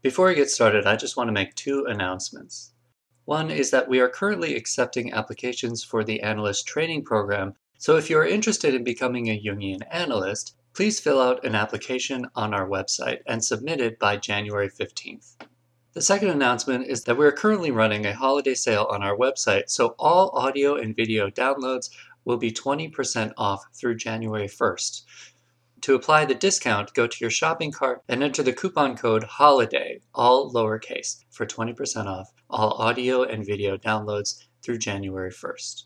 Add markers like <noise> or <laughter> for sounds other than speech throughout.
Before we get started, I just want to make two announcements. One is that we are currently accepting applications for the Analyst Training Program, so if you are interested in becoming a Jungian analyst, please fill out an application on our website and submit it by January 15th. The second announcement is that we are currently running a holiday sale on our website, so all audio and video downloads will be 20% off through January 1st. To apply the discount, go to your shopping cart and enter the coupon code HOLIDAY, all lowercase, for 20% off all audio and video downloads through January 1st.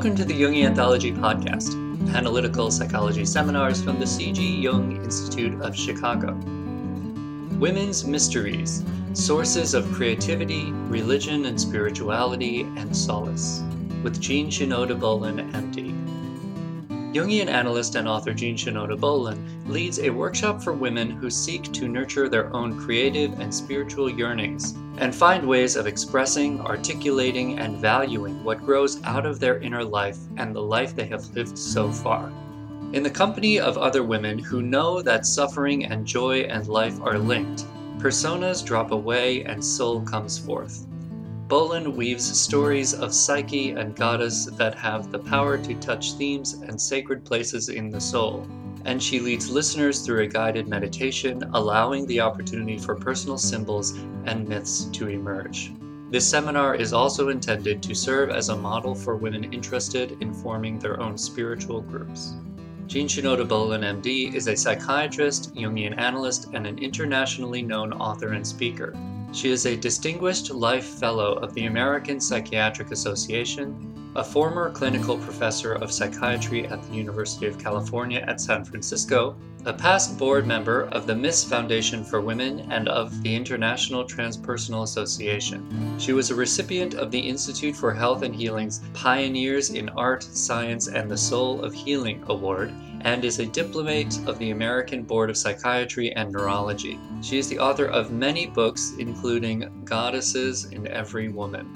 Welcome to the Jungian Anthology Podcast, analytical psychology seminars from the C.G. Jung Institute of Chicago. Women's Mysteries Sources of Creativity, Religion and Spirituality, and Solace, with Jean Shinoda Bolen, MD. Jungian analyst and author Jean Shinoda Bolen leads a workshop for women who seek to nurture their own creative and spiritual yearnings and find ways of expressing, articulating, and valuing what grows out of their inner life and the life they have lived so far. In the company of other women who know that suffering and joy and life are linked, personas drop away and soul comes forth. Bolen weaves stories of Psyche and Goddess that have the power to touch themes and sacred places in the soul, and she leads listeners through a guided meditation, allowing the opportunity for personal symbols and myths to emerge. This seminar is also intended to serve as a model for women interested in forming their own spiritual groups. Jean Shinoda Bolen, MD, is a psychiatrist, Jungian analyst, and an internationally known author and speaker. She is a Distinguished Life Fellow of the American Psychiatric Association, a former clinical professor of psychiatry at the University of California at San Francisco, a past board member of the Ms. Foundation for Women and of the International Transpersonal Association. She was a recipient of the Institute for Health and Healing's Pioneers in Art, Science, and the Soul of Healing Award and is a diplomate of the American Board of Psychiatry and Neurology. She is the author of many books, including Goddesses in Every Woman.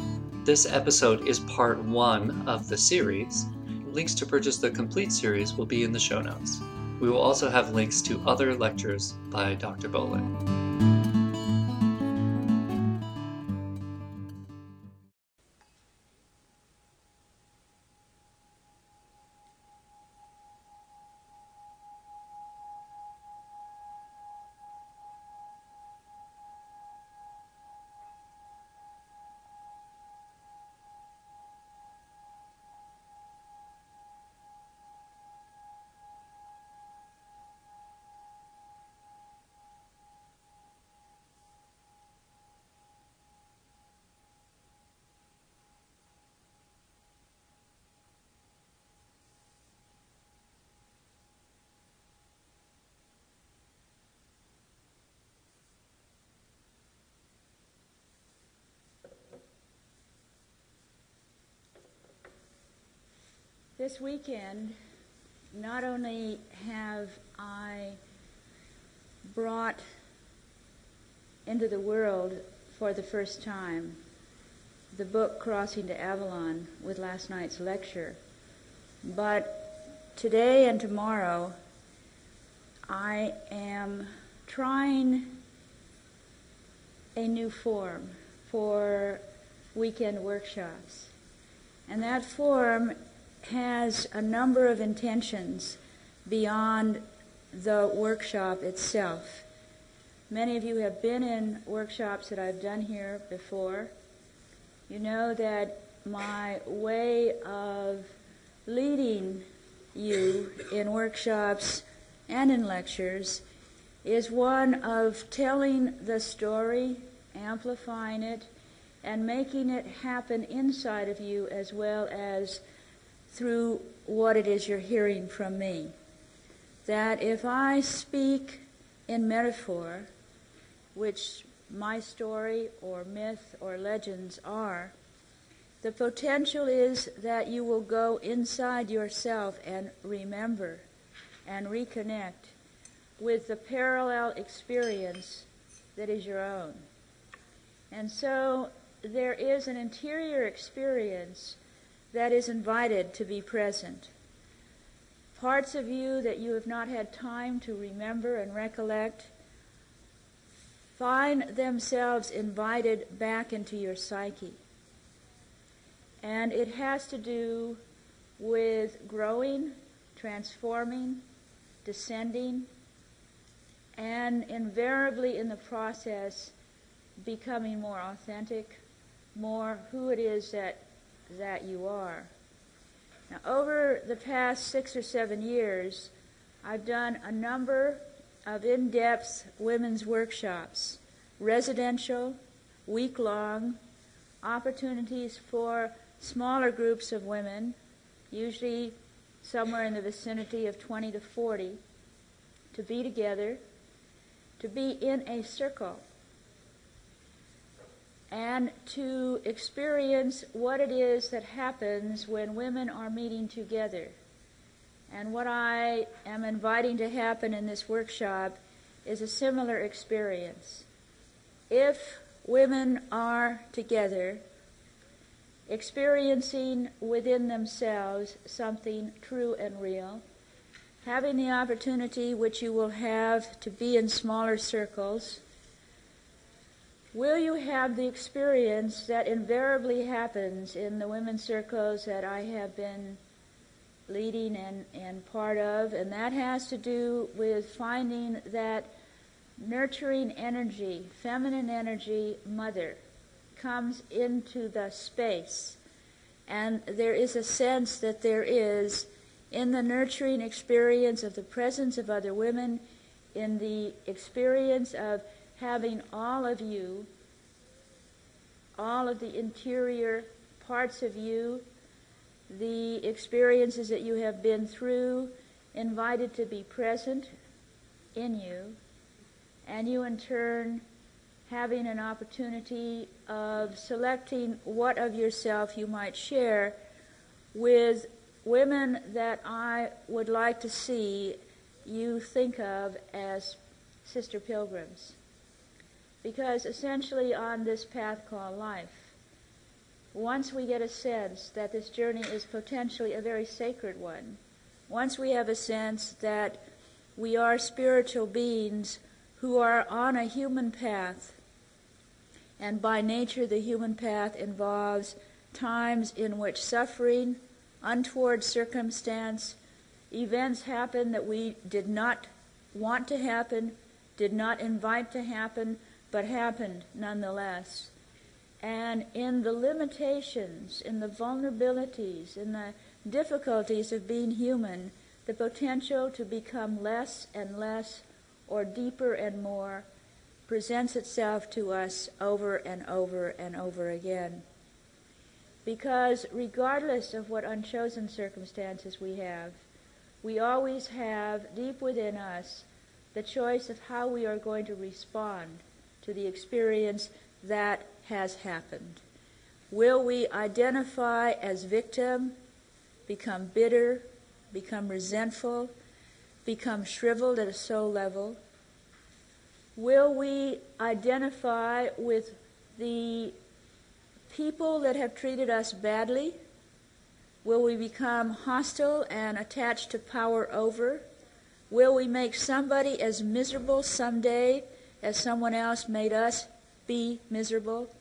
This episode is part one of the series. Links to purchase the complete series will be in the show notes. We will also have links to other lectures by Dr. Bolen. This weekend, not only have I brought into the world for the first time the book Crossing to Avalon with last night's lecture, but today and tomorrow I am trying a new form for weekend workshops. And that form has a number of intentions beyond the workshop itself. Many of you have been in workshops that I've done here before. You know that my way of leading you in workshops and in lectures is one of telling the story, amplifying it, and making it happen inside of you as well as through what it is you're hearing from me. that if I speak in metaphor, which my story or myth or legends are, the potential is that you will go inside yourself and remember and reconnect with the parallel experience that is your own. And so there is an interior experience that is invited to be present. Parts of you that you have not had time to remember and recollect find themselves invited back into your psyche. And it has to do with growing, transforming, descending, and invariably in the process becoming more authentic, more who it is that that you are. Now, over the past six or seven years, I've done a number of in-depth women's workshops, residential, week-long, opportunities for smaller groups of women, usually somewhere in the vicinity of 20 to 40, to be together, to be in a circle and to experience what it is that happens when women are meeting together. And what I am inviting to happen in this workshop is a similar experience. If women are together, experiencing within themselves something true and real, having the opportunity which you will have to be in smaller circles, Will you have the experience that invariably happens in the women's circles that I have been leading and, and part of? And that has to do with finding that nurturing energy, feminine energy, mother, comes into the space. And there is a sense that there is, in the nurturing experience of the presence of other women, in the experience of having all of you, all of the interior parts of you, the experiences that you have been through, invited to be present in you, and you in turn having an opportunity of selecting what of yourself you might share with women that I would like to see you think of as sister pilgrims. Because essentially, on this path called life, once we get a sense that this journey is potentially a very sacred one, once we have a sense that we are spiritual beings who are on a human path, and by nature the human path involves times in which suffering, untoward circumstance, events happen that we did not want to happen, did not invite to happen, but happened nonetheless. And in the limitations, in the vulnerabilities, in the difficulties of being human, the potential to become less and less or deeper and more presents itself to us over and over and over again. Because regardless of what unchosen circumstances we have, we always have deep within us the choice of how we are going to respond to the experience that has happened? Will we identify as victim, become bitter, become resentful, become shriveled at a soul level? Will we identify with the people that have treated us badly? Will we become hostile and attached to power over? Will we make somebody as miserable someday as someone else made us be miserable?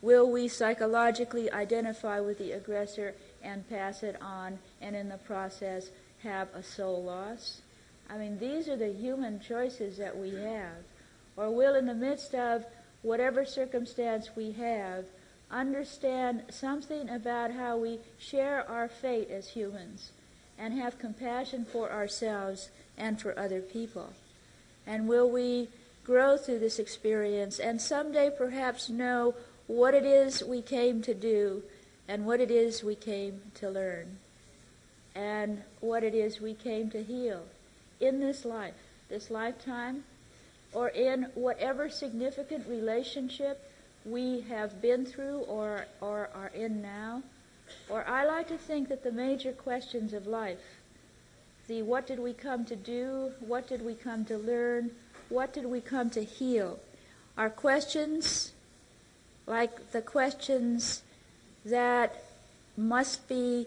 Will we psychologically identify with the aggressor and pass it on and in the process have a soul loss? I mean, these are the human choices that we have. Or will, in the midst of whatever circumstance we have, understand something about how we share our fate as humans and have compassion for ourselves and for other people? And will we grow through this experience and someday perhaps know what it is we came to do and what it is we came to learn and what it is we came to heal in this life, this lifetime, or in whatever significant relationship we have been through or, or are in now. Or I like to think that the major questions of life, the what did we come to do, what did we come to learn, what did we come to heal, are questions like the questions that must be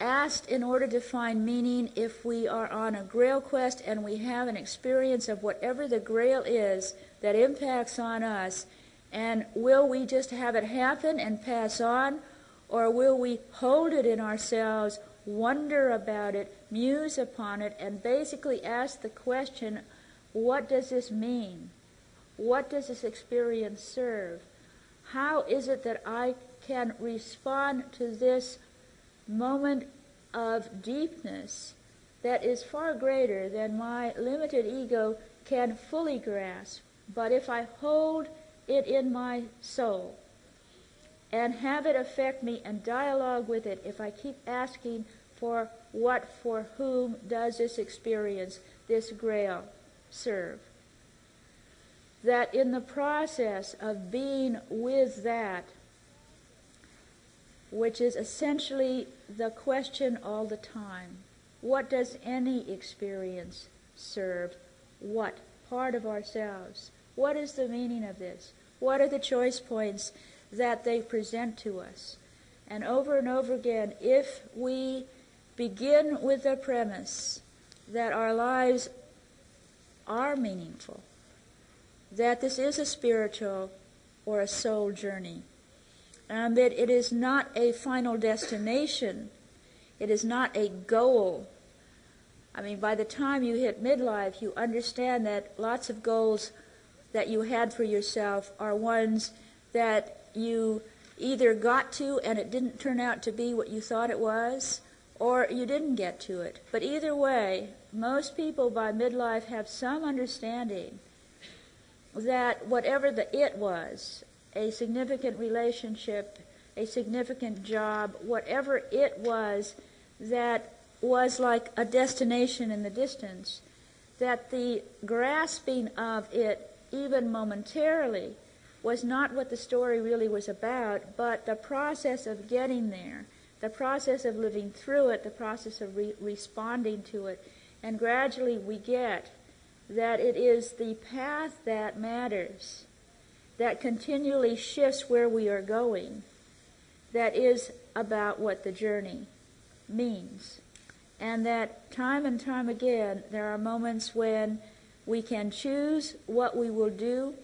asked in order to find meaning if we are on a grail quest and we have an experience of whatever the grail is that impacts on us and will we just have it happen and pass on or will we hold it in ourselves wonder about it muse upon it and basically ask the question what does this mean? What does this experience serve? How is it that i can respond to this moment of deepness that is far greater than my limited ego can fully grasp. But if I hold it in my soul and have it affect me and dialogue with it, if I keep asking for what, for whom does this experience, this grail serve? That in the process of being with that, which is essentially the question all the time. What does any experience serve? What part of ourselves? What is the meaning of this? What are the choice points that they present to us? And over and over again, if we begin with the premise that our lives are meaningful, that this is a spiritual or a soul journey, and that it is not a final destination. It is not a goal. I mean, by the time you hit midlife, you understand that lots of goals that you had for yourself are ones that you either got to and it didn't turn out to be what you thought it was, or you didn't get to it. But either way, most people by midlife have some understanding that whatever the it was, a significant relationship, a significant job, whatever it was that was like a destination in the distance, that the grasping of it, even momentarily, was not what the story really was about, but the process of getting there, the process of living through it, the process of re- responding to it. And gradually we get that it is the path that matters that continually shifts where we are going, that is about what the journey means. And that time and time again, there are moments when we can choose what we will do,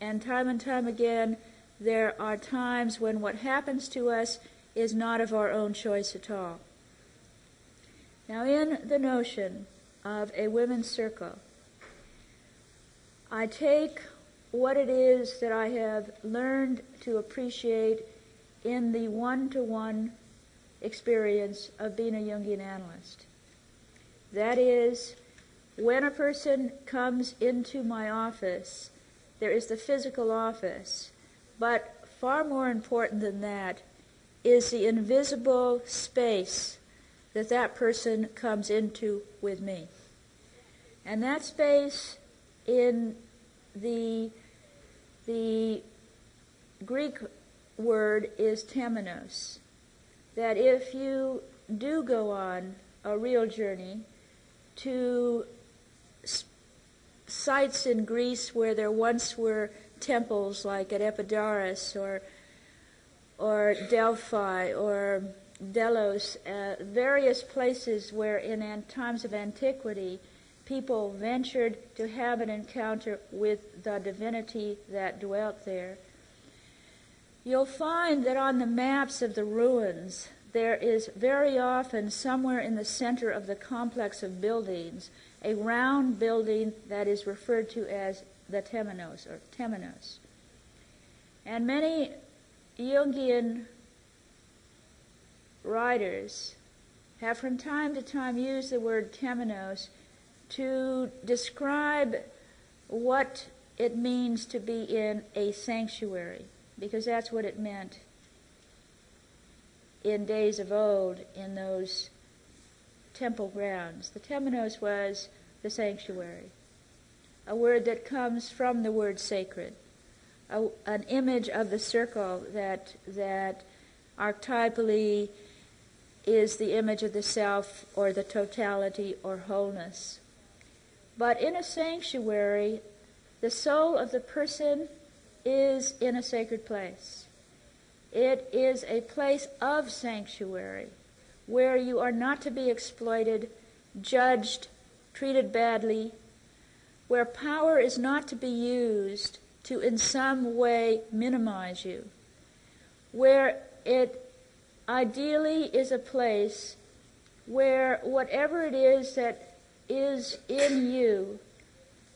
and time and time again, there are times when what happens to us is not of our own choice at all. Now, in the notion of a women's circle, I take what it is that I have learned to appreciate in the one to one experience of being a Jungian analyst. That is, when a person comes into my office, there is the physical office, but far more important than that is the invisible space that that person comes into with me. And that space in the the Greek word is temenos. That if you do go on a real journey to sites in Greece where there once were temples like at Epidaurus or or Delphi or Delos, uh, various places where in an- times of antiquity people ventured to have an encounter with the divinity that dwelt there, you'll find that on the maps of the ruins, there is very often somewhere in the center of the complex of buildings a round building that is referred to as the temenos or temenos. And many Jungian writers have from time to time used the word temenos to describe what it means to be in a sanctuary, because that's what it meant in days of old in those temple grounds. The temenos was the sanctuary, a word that comes from the word sacred, a, an image of the circle that that archetypally is the image of the self or the totality or wholeness. But in a sanctuary, the soul of the person is in a sacred place. It is a place of sanctuary where you are not to be exploited, judged, treated badly, where power is not to be used to in some way minimize you, where it ideally is a place where whatever it is that is in you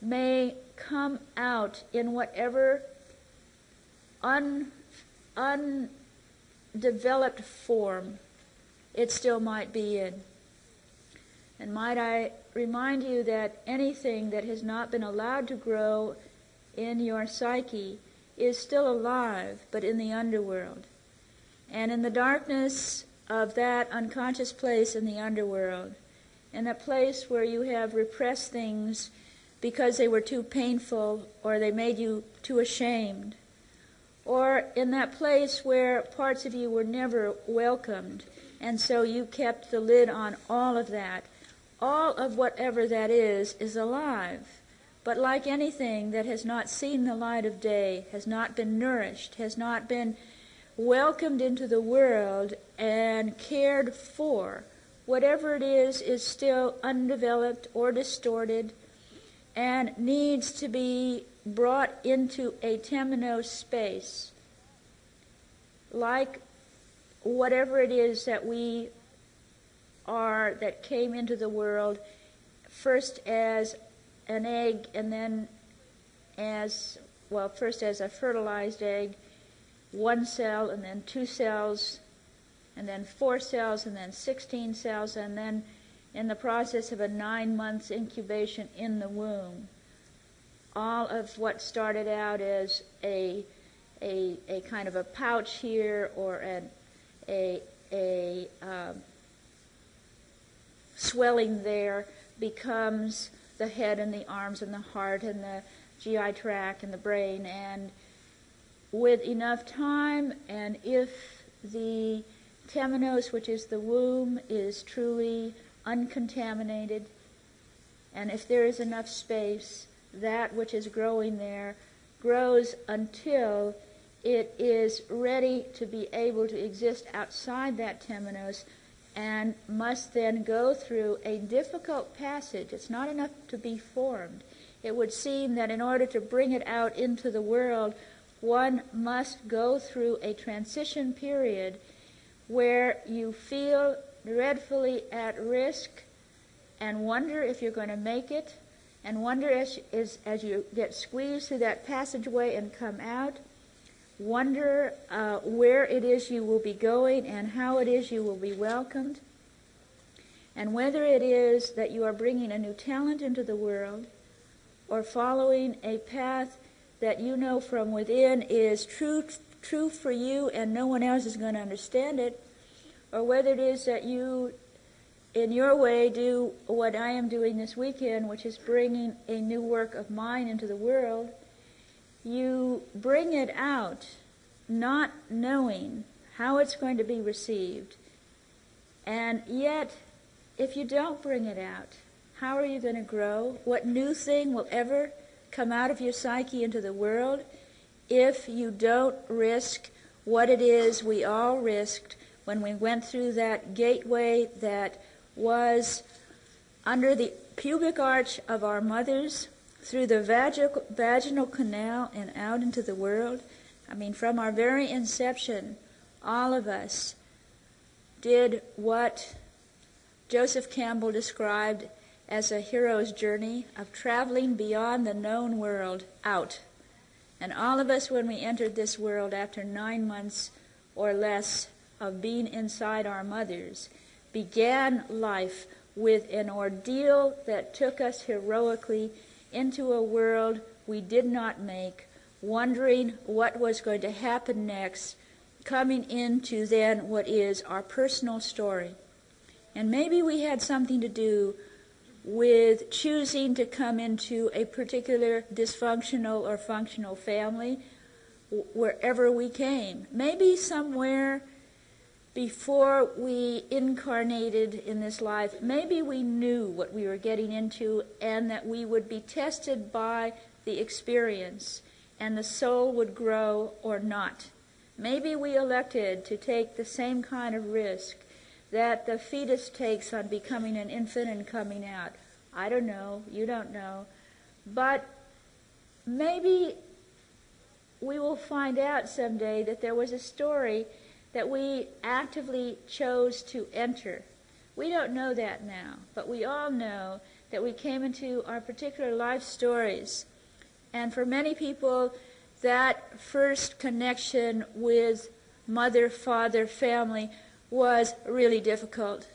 may come out in whatever un, undeveloped form it still might be in. And might I remind you that anything that has not been allowed to grow in your psyche is still alive, but in the underworld. And in the darkness of that unconscious place in the underworld, in a place where you have repressed things because they were too painful or they made you too ashamed, or in that place where parts of you were never welcomed, and so you kept the lid on all of that. All of whatever that is is alive. But like anything that has not seen the light of day, has not been nourished, has not been welcomed into the world and cared for, whatever it is is still undeveloped or distorted and needs to be brought into a temenos space. Like whatever it is that we are that came into the world first as an egg and then as well first as a fertilized egg one cell and then two cells and then four cells and then 16 cells and then in the process of a nine months incubation in the womb all of what started out as a a, a kind of a pouch here or an, a, a um, swelling there becomes the head and the arms and the heart and the GI tract and the brain. And with enough time, and if the temenos, which is the womb, is truly uncontaminated, and if there is enough space, that which is growing there grows until it is ready to be able to exist outside that temenos and must then go through a difficult passage. It's not enough to be formed. It would seem that in order to bring it out into the world, one must go through a transition period where you feel dreadfully at risk and wonder if you're going to make it and wonder as, as, as you get squeezed through that passageway and come out wonder uh, where it is you will be going and how it is you will be welcomed, and whether it is that you are bringing a new talent into the world or following a path that you know from within is true true for you and no one else is going to understand it or whether it is that you in your way do what I am doing this weekend which is bringing a new work of mine into the world you bring it out not knowing how it's going to be received. And yet, if you don't bring it out, how are you going to grow? What new thing will ever come out of your psyche into the world if you don't risk what it is we all risked when we went through that gateway that was under the pubic arch of our mothers through the vaginal, canal and out into the world. I mean, from our very inception, all of us did what Joseph Campbell described as a hero's journey of traveling beyond the known world out. And all of us, when we entered this world after nine months or less of being inside our mothers, began life with an ordeal that took us heroically into a world we did not make, wondering what was going to happen next, coming into then what is our personal story. And maybe we had something to do with choosing to come into a particular dysfunctional or functional family wherever we came. Maybe somewhere before we incarnated in this life, maybe we knew what we were getting into and that we would be tested by the experience and the soul would grow or not. Maybe we elected to take the same kind of risk that the fetus takes on becoming an infant and coming out. I don't know. You don't know. But maybe we will find out someday that there was a story that we actively chose to enter. We don't know that now, but we all know that we came into our particular life stories. And for many people, that first connection with mother, father, family was really difficult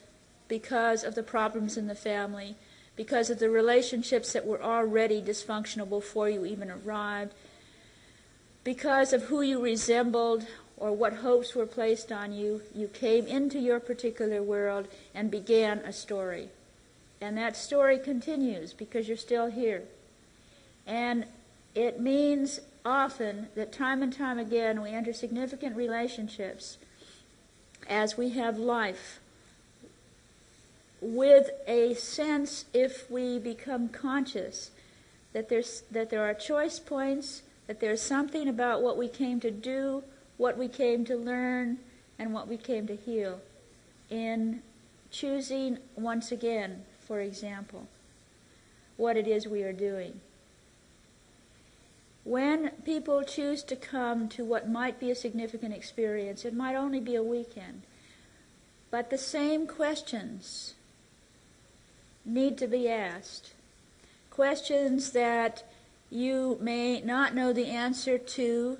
because of the problems in the family, because of the relationships that were already dysfunctional before you even arrived, because of who you resembled or what hopes were placed on you, you came into your particular world and began a story. And that story continues because you're still here. And it means often that time and time again we enter significant relationships as we have life with a sense, if we become conscious, that, there's, that there are choice points, that there's something about what we came to do what we came to learn and what we came to heal in choosing once again, for example, what it is we are doing. When people choose to come to what might be a significant experience, it might only be a weekend, but the same questions need to be asked. Questions that you may not know the answer to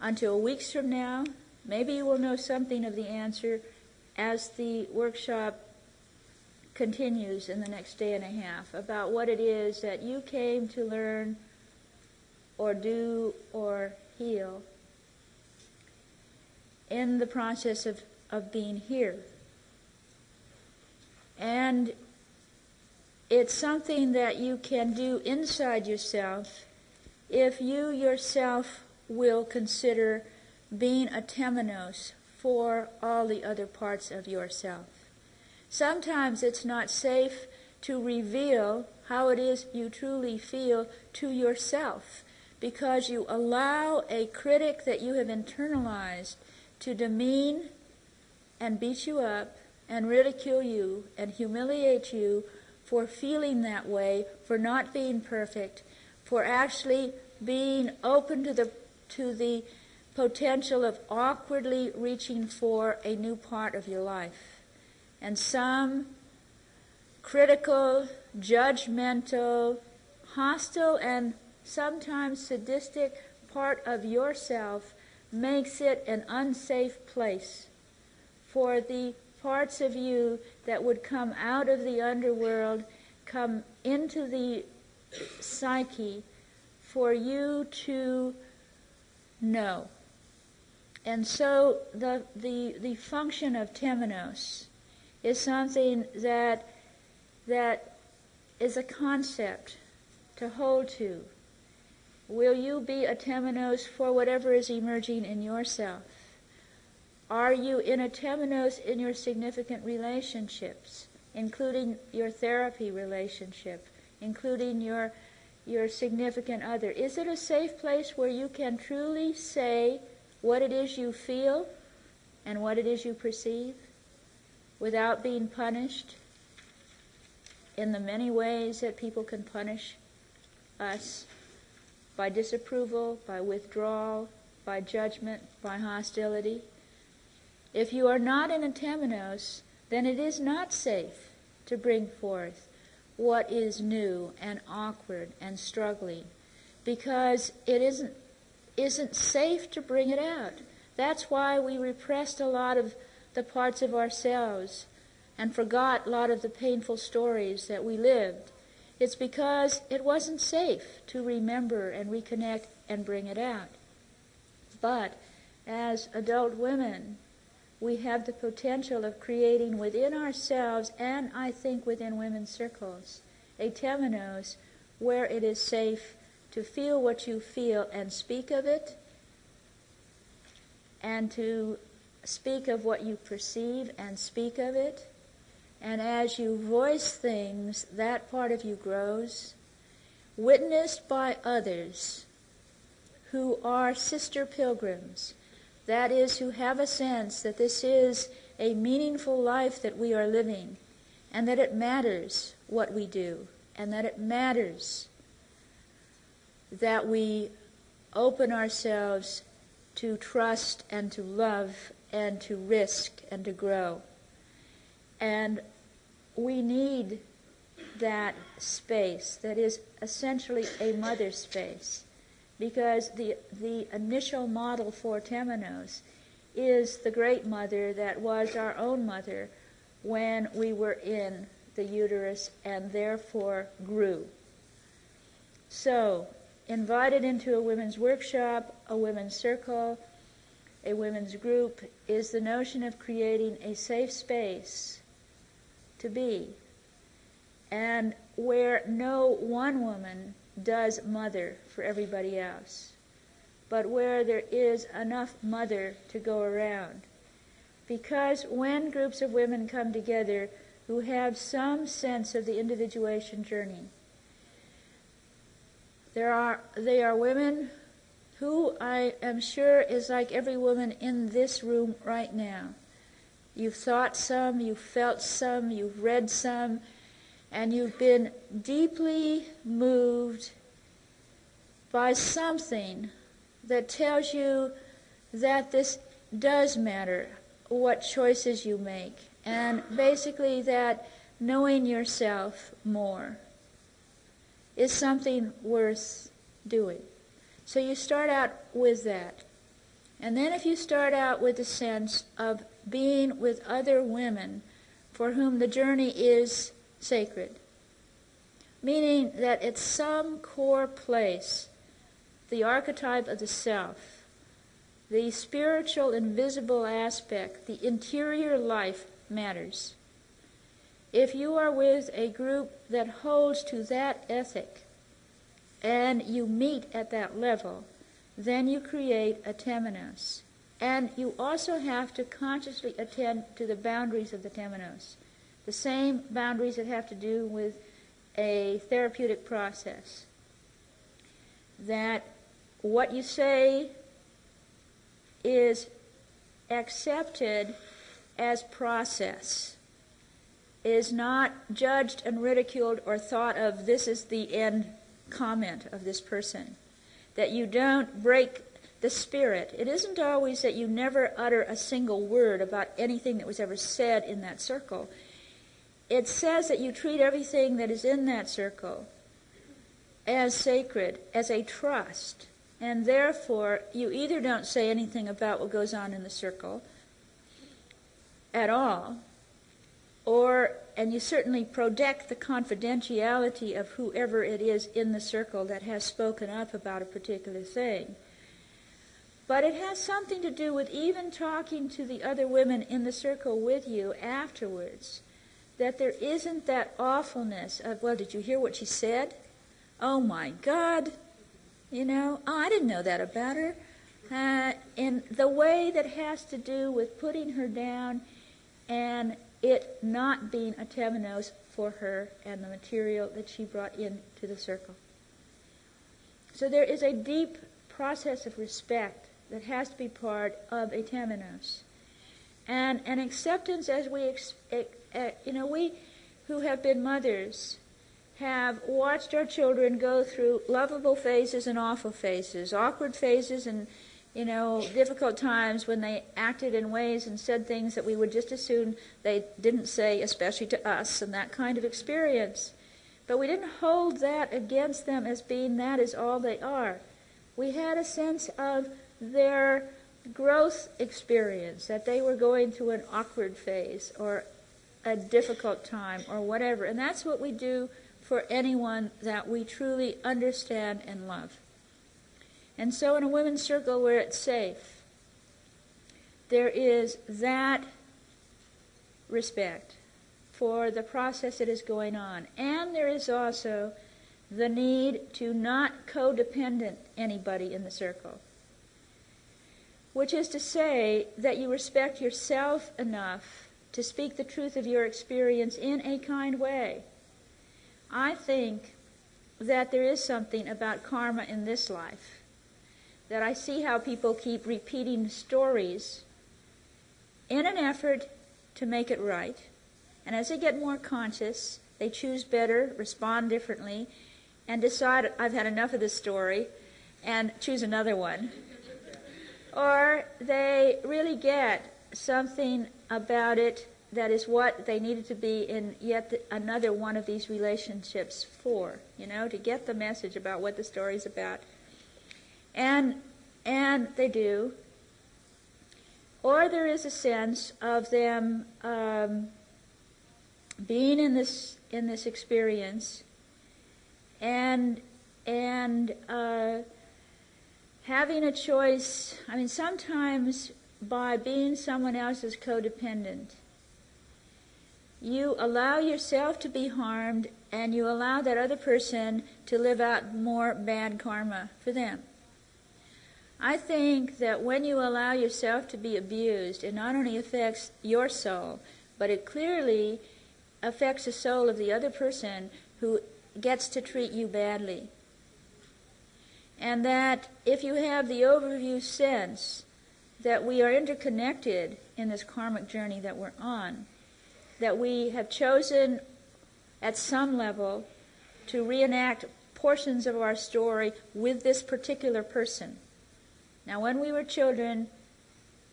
until weeks from now. Maybe you will know something of the answer as the workshop continues in the next day and a half about what it is that you came to learn or do or heal in the process of, of being here. And it's something that you can do inside yourself if you yourself will consider being a temenos for all the other parts of yourself. Sometimes it's not safe to reveal how it is you truly feel to yourself because you allow a critic that you have internalized to demean and beat you up and ridicule you and humiliate you for feeling that way, for not being perfect, for actually being open to the to the potential of awkwardly reaching for a new part of your life. And some critical, judgmental, hostile, and sometimes sadistic part of yourself makes it an unsafe place for the parts of you that would come out of the underworld, come into the psyche, for you to know. And so the, the, the function of temenos is something that, that is a concept to hold to. Will you be a temenos for whatever is emerging in yourself? Are you in a temenos in your significant relationships, including your therapy relationship, including your your significant other? Is it a safe place where you can truly say what it is you feel and what it is you perceive without being punished in the many ways that people can punish us by disapproval, by withdrawal, by judgment, by hostility? If you are not in a temenos, then it is not safe to bring forth what is new and awkward and struggling because it isn't isn't safe to bring it out. That's why we repressed a lot of the parts of ourselves and forgot a lot of the painful stories that we lived. It's because it wasn't safe to remember and reconnect and bring it out. But as adult women, we have the potential of creating within ourselves and I think within women's circles a temenos where it is safe to feel what you feel and speak of it and to speak of what you perceive and speak of it. And as you voice things, that part of you grows, witnessed by others who are sister pilgrims, that is, who have a sense that this is a meaningful life that we are living, and that it matters what we do, and that it matters that we open ourselves to trust and to love and to risk and to grow. And we need that space that is essentially a mother space because the, the initial model for Temenos is the great mother that was our own mother when we were in the uterus and therefore grew. So, invited into a women's workshop, a women's circle, a women's group is the notion of creating a safe space to be and where no one woman does mother for everybody else, but where there is enough mother to go around. Because when groups of women come together who have some sense of the individuation journey, there are, they are women who I am sure is like every woman in this room right now. You've thought some, you've felt some, you've read some, and you've been deeply moved by something that tells you that this does matter, what choices you make, and basically that knowing yourself more is something worth doing. So you start out with that. And then if you start out with the sense of being with other women for whom the journey is sacred, meaning that at some core place, the archetype of the self, the spiritual invisible aspect, the interior life matters. If you are with a group that holds to that ethic and you meet at that level, then you create a temenos. And you also have to consciously attend to the boundaries of the temenos, the same boundaries that have to do with a therapeutic process. That what you say is accepted as process is not judged and ridiculed or thought of this is the end comment of this person. That you don't break the spirit. It isn't always that you never utter a single word about anything that was ever said in that circle. It says that you treat everything that is in that circle as sacred, as a trust. And therefore, you either don't say anything about what goes on in the circle at all, or and you certainly protect the confidentiality of whoever it is in the circle that has spoken up about a particular thing. But it has something to do with even talking to the other women in the circle with you afterwards. That there isn't that awfulness of, well, did you hear what she said? Oh my God. You know, oh, I didn't know that about her. Uh, in the way that has to do with putting her down and it not being a temenos for her and the material that she brought into the circle. So there is a deep process of respect that has to be part of a temenos. And an acceptance as we, you know, we who have been mothers have watched our children go through lovable phases and awful phases, awkward phases and you know, difficult times when they acted in ways and said things that we would just as soon they didn't say, especially to us, and that kind of experience. But we didn't hold that against them as being that is all they are. We had a sense of their growth experience, that they were going through an awkward phase or a difficult time or whatever. And that's what we do for anyone that we truly understand and love. And so, in a women's circle where it's safe, there is that respect for the process that is going on. And there is also the need to not codependent anybody in the circle. Which is to say that you respect yourself enough to speak the truth of your experience in a kind way. I think that there is something about karma in this life. That I see how people keep repeating stories in an effort to make it right. And as they get more conscious, they choose better, respond differently, and decide, I've had enough of this story, and choose another one. Or they really get something about it that is what they needed to be in yet another one of these relationships for, you know, to get the message about what the story is about. And and they do. Or there is a sense of them um, being in this in this experience and and uh, having a choice. I mean, sometimes by being someone else's codependent, you allow yourself to be harmed and you allow that other person to live out more bad karma for them. I think that when you allow yourself to be abused, it not only affects your soul, but it clearly affects the soul of the other person who gets to treat you badly. And that if you have the overview sense that we are interconnected in this karmic journey that we're on, that we have chosen at some level to reenact portions of our story with this particular person. Now, when we were children,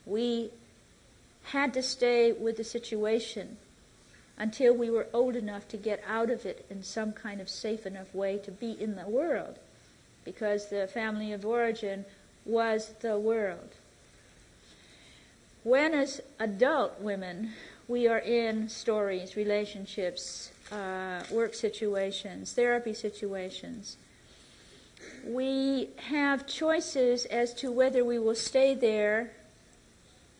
we had to stay with the situation until we were old enough to get out of it in some kind of safe enough way to be in the world, because the family of origin was the world. When, as adult women, we are in stories, relationships, uh, work situations, therapy situations, we have choices as to whether we will stay there,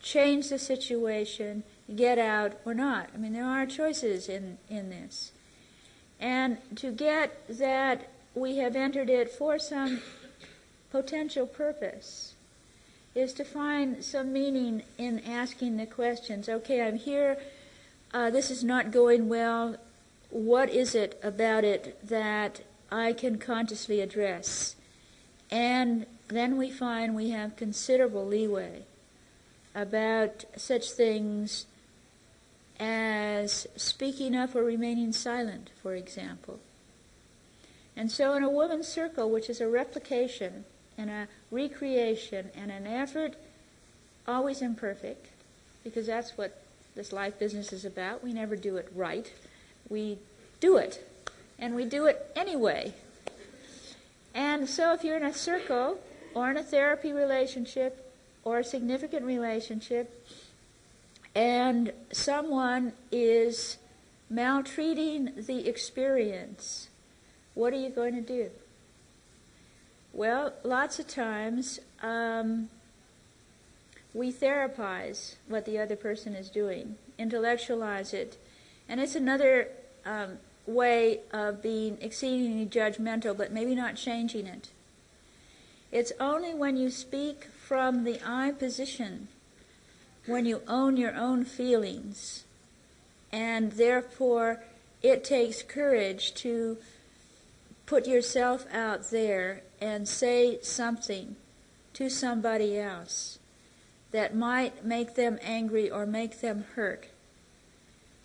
change the situation, get out or not. I mean, there are choices in, in this. And to get that we have entered it for some potential purpose is to find some meaning in asking the questions. Okay, I'm here. Uh, this is not going well. What is it about it that I can consciously address? And then we find we have considerable leeway about such things as speaking up or remaining silent, for example. And so, in a woman's circle, which is a replication and a recreation and an effort, always imperfect, because that's what this life business is about. We never do it right. We do it, and we do it anyway. And so, if you're in a circle or in a therapy relationship or a significant relationship, and someone is maltreating the experience, what are you going to do? Well, lots of times um, we therapize what the other person is doing, intellectualize it, and it's another um, way of being exceedingly judgmental, but maybe not changing it. It's only when you speak from the I position, when you own your own feelings, and therefore it takes courage to put yourself out there and say something to somebody else that might make them angry or make them hurt.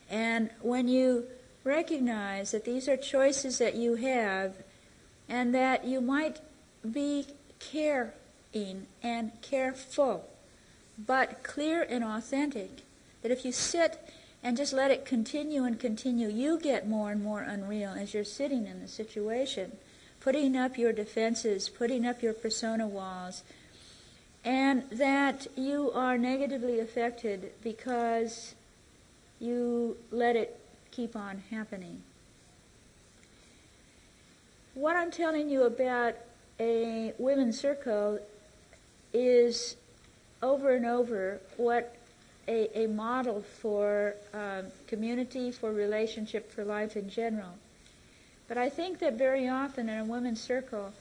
And when you recognize that these are choices that you have and that you might be caring and careful, but clear and authentic, that if you sit and just let it continue and continue, you get more and more unreal as you're sitting in the situation putting up your defenses, putting up your persona walls, and that you are negatively affected because you let it keep on happening. What I'm telling you about a women's circle is over and over what a, a model for um, community, for relationship, for life in general. But I think that very often in a women's circle,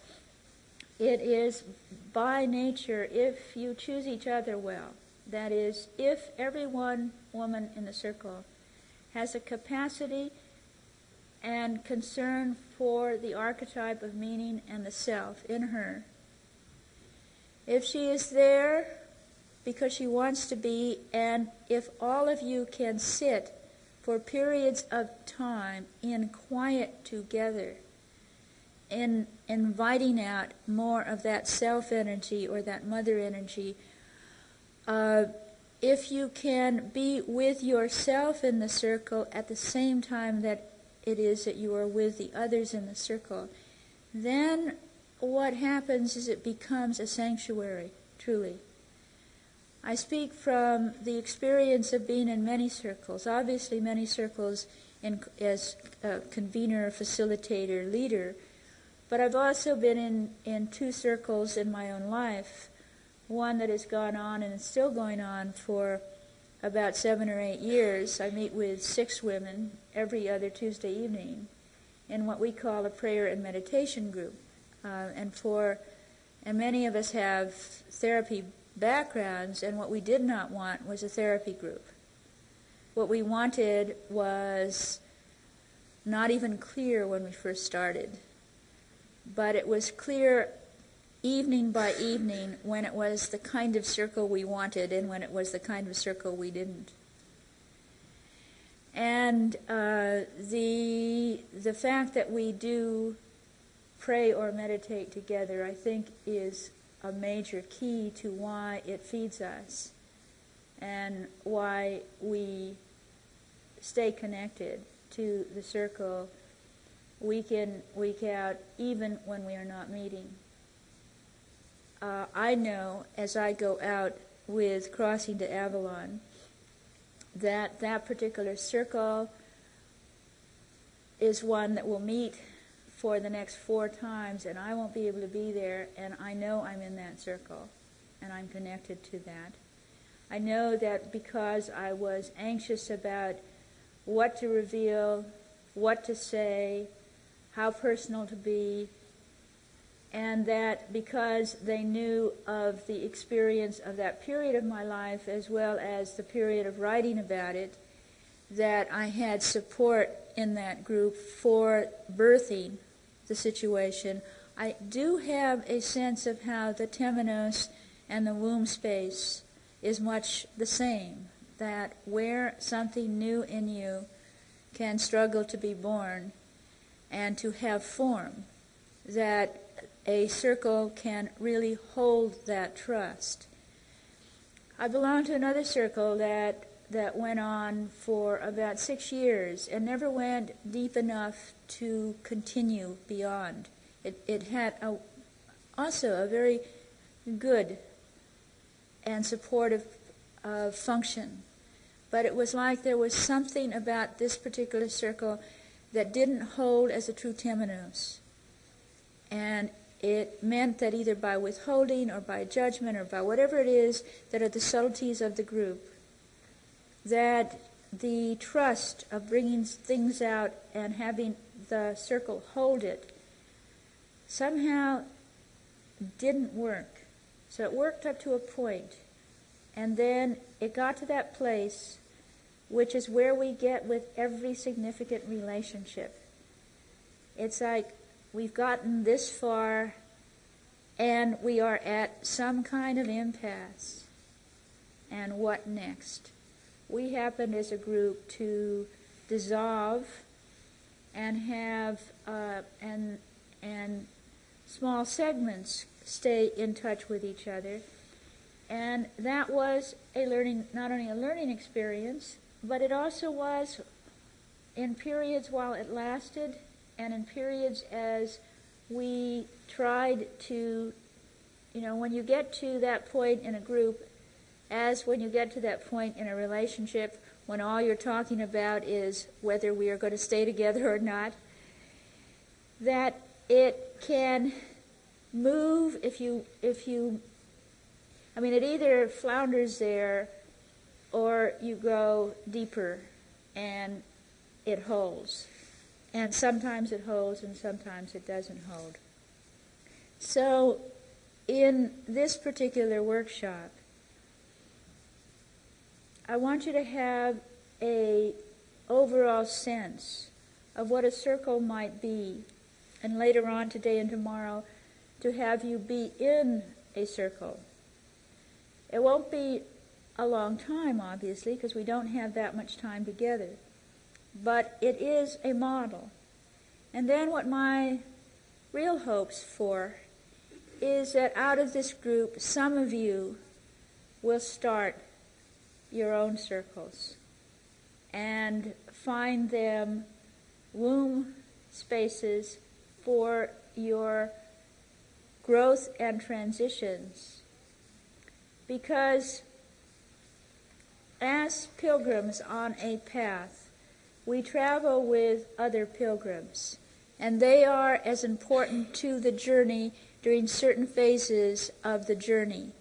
it is by nature if you choose each other well. That is, if every one woman in the circle has a capacity and concern for the archetype of meaning and the self in her. If she is there because she wants to be, and if all of you can sit for periods of time in quiet together, in inviting out more of that self energy or that mother energy, uh, if you can be with yourself in the circle at the same time that it is that you are with the others in the circle, then what happens is it becomes a sanctuary, truly. I speak from the experience of being in many circles, obviously, many circles in, as a convener, facilitator, leader, but I've also been in, in two circles in my own life one that has gone on and is still going on for about seven or eight years. I meet with six women every other Tuesday evening in what we call a prayer and meditation group. Uh, and for and many of us have therapy backgrounds, and what we did not want was a therapy group. What we wanted was not even clear when we first started, but it was clear evening by evening when it was the kind of circle we wanted and when it was the kind of circle we didn't. And uh, the the fact that we do pray or meditate together, I think, is a major key to why it feeds us and why we stay connected to the circle week in, week out, even when we are not meeting. Uh, I know as I go out with Crossing to Avalon that that particular circle is one that will meet for the next four times, and I won't be able to be there, and I know I'm in that circle, and I'm connected to that. I know that because I was anxious about what to reveal, what to say, how personal to be, and that because they knew of the experience of that period of my life as well as the period of writing about it, that I had support in that group for birthing the situation. I do have a sense of how the temenos and the womb space is much the same, that where something new in you can struggle to be born and to have form, that a circle can really hold that trust. I belong to another circle that that went on for about six years and never went deep enough to continue beyond. It, it had a, also a very good and supportive uh, function. But it was like there was something about this particular circle that didn't hold as a true temenos. And it meant that either by withholding or by judgment or by whatever it is that are the subtleties of the group, that the trust of bringing things out and having the circle hold it somehow didn't work. So it worked up to a point, and then it got to that place, which is where we get with every significant relationship. It's like we've gotten this far and we are at some kind of impasse. And what next? We happened as a group to dissolve and have uh, and and small segments stay in touch with each other. And that was a learning, not only a learning experience, but it also was in periods while it lasted and in periods as we tried to, you know, when you get to that point in a group, as when you get to that point in a relationship, when all you're talking about is whether we are going to stay together or not, that it can move if you if you I mean, it either flounders there or you go deeper and it holds. And sometimes it holds and sometimes it doesn't hold. So, in this particular workshop, I want you to have a overall sense of what a circle might be, and later on today and tomorrow, to have you be in a circle. It won't be a long time, obviously, because we don't have that much time together. But it is a model. And then what my real hopes for is that out of this group, some of you will start your own circles and find them womb spaces for your growth and transitions. Because as pilgrims on a path, we travel with other pilgrims, and they are as important to the journey during certain phases of the journey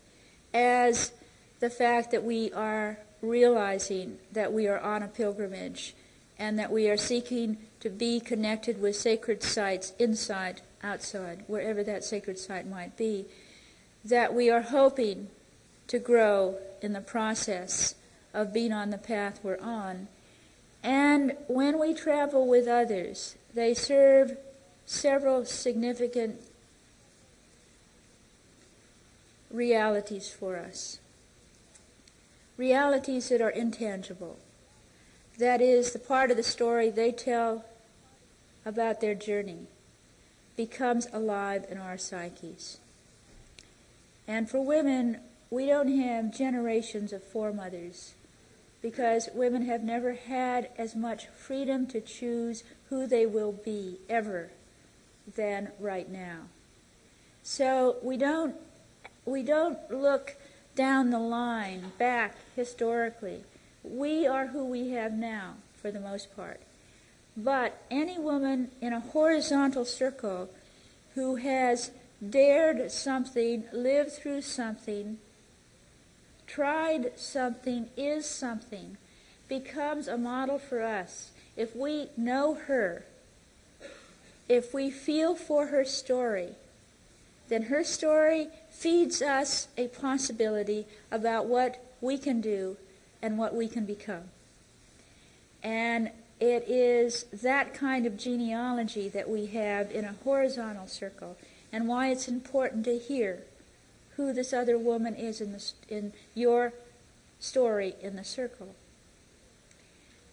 as the fact that we are realizing that we are on a pilgrimage and that we are seeking to be connected with sacred sites inside, outside, wherever that sacred site might be, that we are hoping to grow in the process of being on the path we're on. And when we travel with others, they serve several significant realities for us. Realities that are intangible. That is, the part of the story they tell about their journey becomes alive in our psyches. And for women, we don't have generations of foremothers because women have never had as much freedom to choose who they will be ever than right now. So we don't we don't look down the line back historically. We are who we have now for the most part. But any woman in a horizontal circle who has dared something, lived through something, tried something, is something, becomes a model for us. If we know her, if we feel for her story, then her story feeds us a possibility about what we can do and what we can become. And it is that kind of genealogy that we have in a horizontal circle and why it's important to hear who this other woman is in, the, in your story in the circle.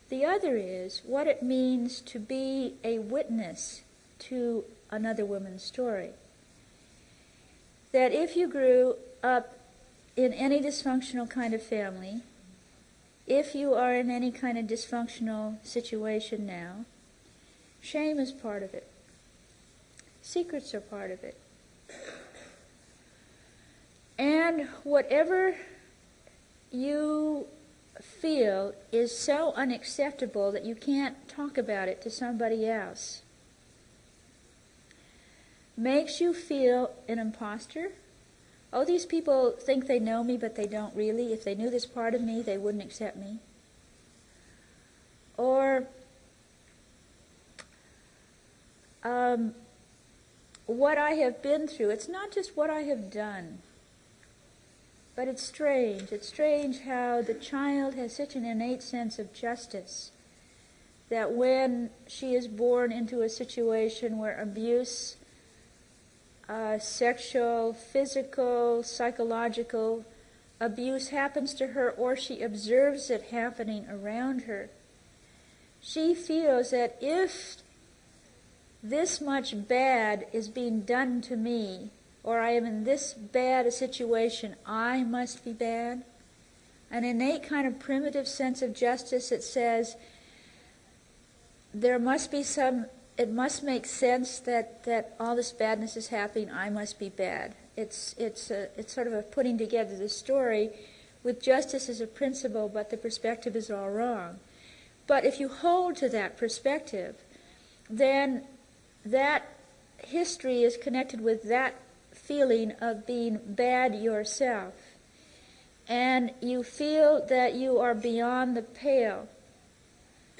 The other is what it means to be a witness to another woman's story. That if you grew up in any dysfunctional kind of family, if you are in any kind of dysfunctional situation now, shame is part of it. Secrets are part of it. And whatever you feel is so unacceptable that you can't talk about it to somebody else makes you feel an imposter. Oh, these people think they know me, but they don't really. If they knew this part of me, they wouldn't accept me. Or um, what I have been through. It's not just what I have done. But it's strange. It's strange how the child has such an innate sense of justice that when she is born into a situation where abuse, uh, sexual, physical, psychological abuse happens to her or she observes it happening around her, she feels that if this much bad is being done to me, or I am in this bad a situation, I must be bad. An innate kind of primitive sense of justice that says there must be some, it must make sense that, that all this badness is happening, I must be bad. It's, it's, a, it's sort of a putting together the story with justice as a principle, but the perspective is all wrong. But if you hold to that perspective, then that history is connected with that feeling of being bad yourself. and you feel that you are beyond the pale,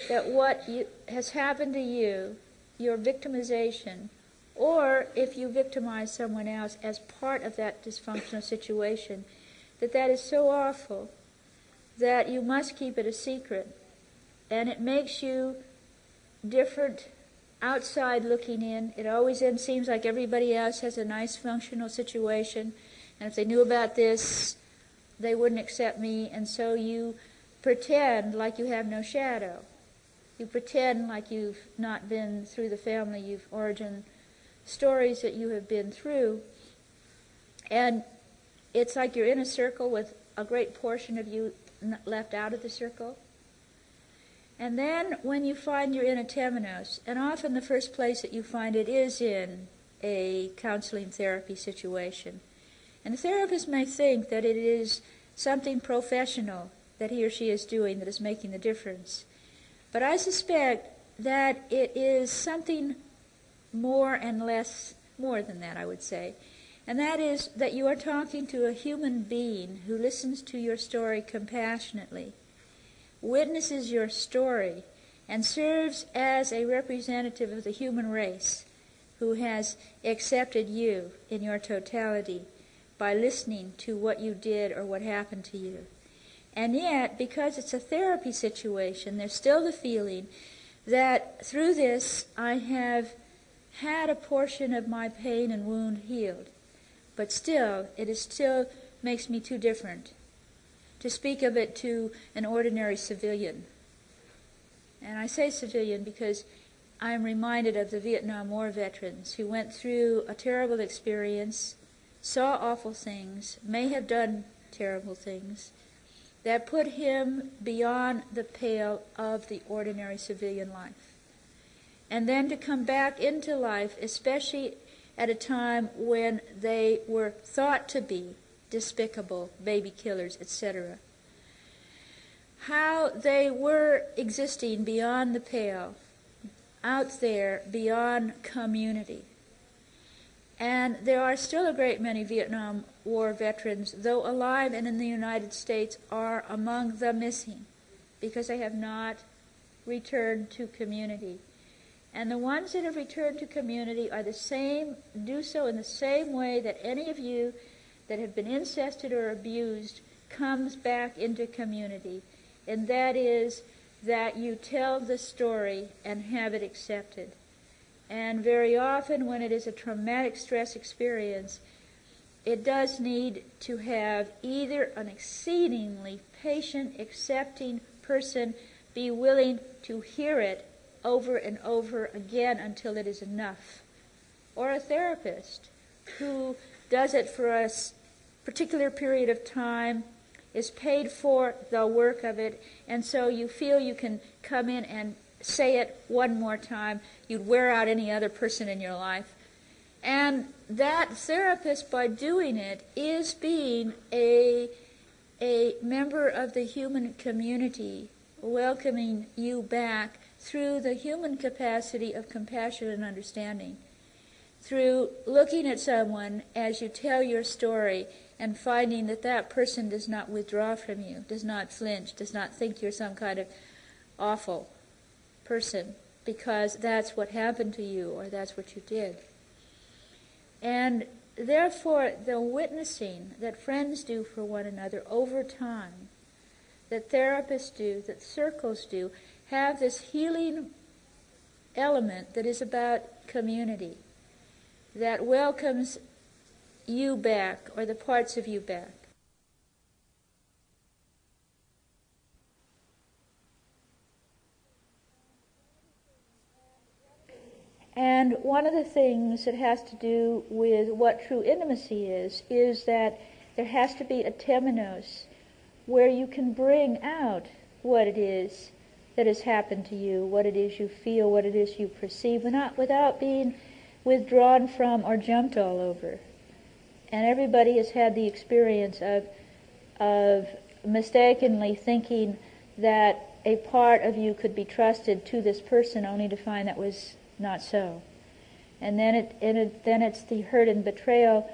that what you, has happened to you, your victimization, or if you victimize someone else as part of that dysfunctional situation, that that is so awful that you must keep it a secret. And it makes you different outside looking in. It always then seems like everybody else has a nice functional situation. And if they knew about this, they wouldn't accept me. And so you pretend like you have no shadow. You pretend like you've not been through the family you've origin stories that you have been through. And it's like you're in a circle with a great portion of you left out of the circle. And then when you find you're in a temenos, and often the first place that you find it is in a counseling therapy situation. And the therapist may think that it is something professional that he or she is doing that is making the difference. But I suspect that it is something more and less, more than that, I would say. And that is that you are talking to a human being who listens to your story compassionately witnesses your story and serves as a representative of the human race who has accepted you in your totality by listening to what you did or what happened to you. And yet, because it's a therapy situation, there's still the feeling that through this I have had a portion of my pain and wound healed. But still, it is still makes me too different to speak of it to an ordinary civilian. And I say civilian because I'm reminded of the Vietnam War veterans who went through a terrible experience, saw awful things, may have done terrible things, that put him beyond the pale of the ordinary civilian life. And then to come back into life, especially at a time when they were thought to be despicable, baby killers, etc. How they were existing beyond the pale, out there beyond community. And there are still a great many Vietnam War veterans, though alive and in the United States, are among the missing because they have not returned to community. And the ones that have returned to community are the same, do so in the same way that any of you that have been incested or abused comes back into community. And that is that you tell the story and have it accepted. And very often, when it is a traumatic stress experience, it does need to have either an exceedingly patient, accepting person be willing to hear it over and over again until it is enough, or a therapist who does it for a particular period of time, is paid for the work of it, and so you feel you can come in and say it one more time. You'd wear out any other person in your life. And that therapist, by doing it, is being a, a member of the human community, welcoming you back through the human capacity of compassion and understanding through looking at someone as you tell your story and finding that that person does not withdraw from you, does not flinch, does not think you're some kind of awful person because that's what happened to you or that's what you did. And therefore, the witnessing that friends do for one another over time, that therapists do, that circles do, have this healing element that is about community that welcomes you back or the parts of you back. And one of the things that has to do with what true intimacy is, is that there has to be a temenos where you can bring out what it is that has happened to you, what it is you feel, what it is you perceive, without, without being withdrawn from or jumped all over. And everybody has had the experience of, of mistakenly thinking that a part of you could be trusted to this person only to find that was not so. And then it, and it then it's the hurt and betrayal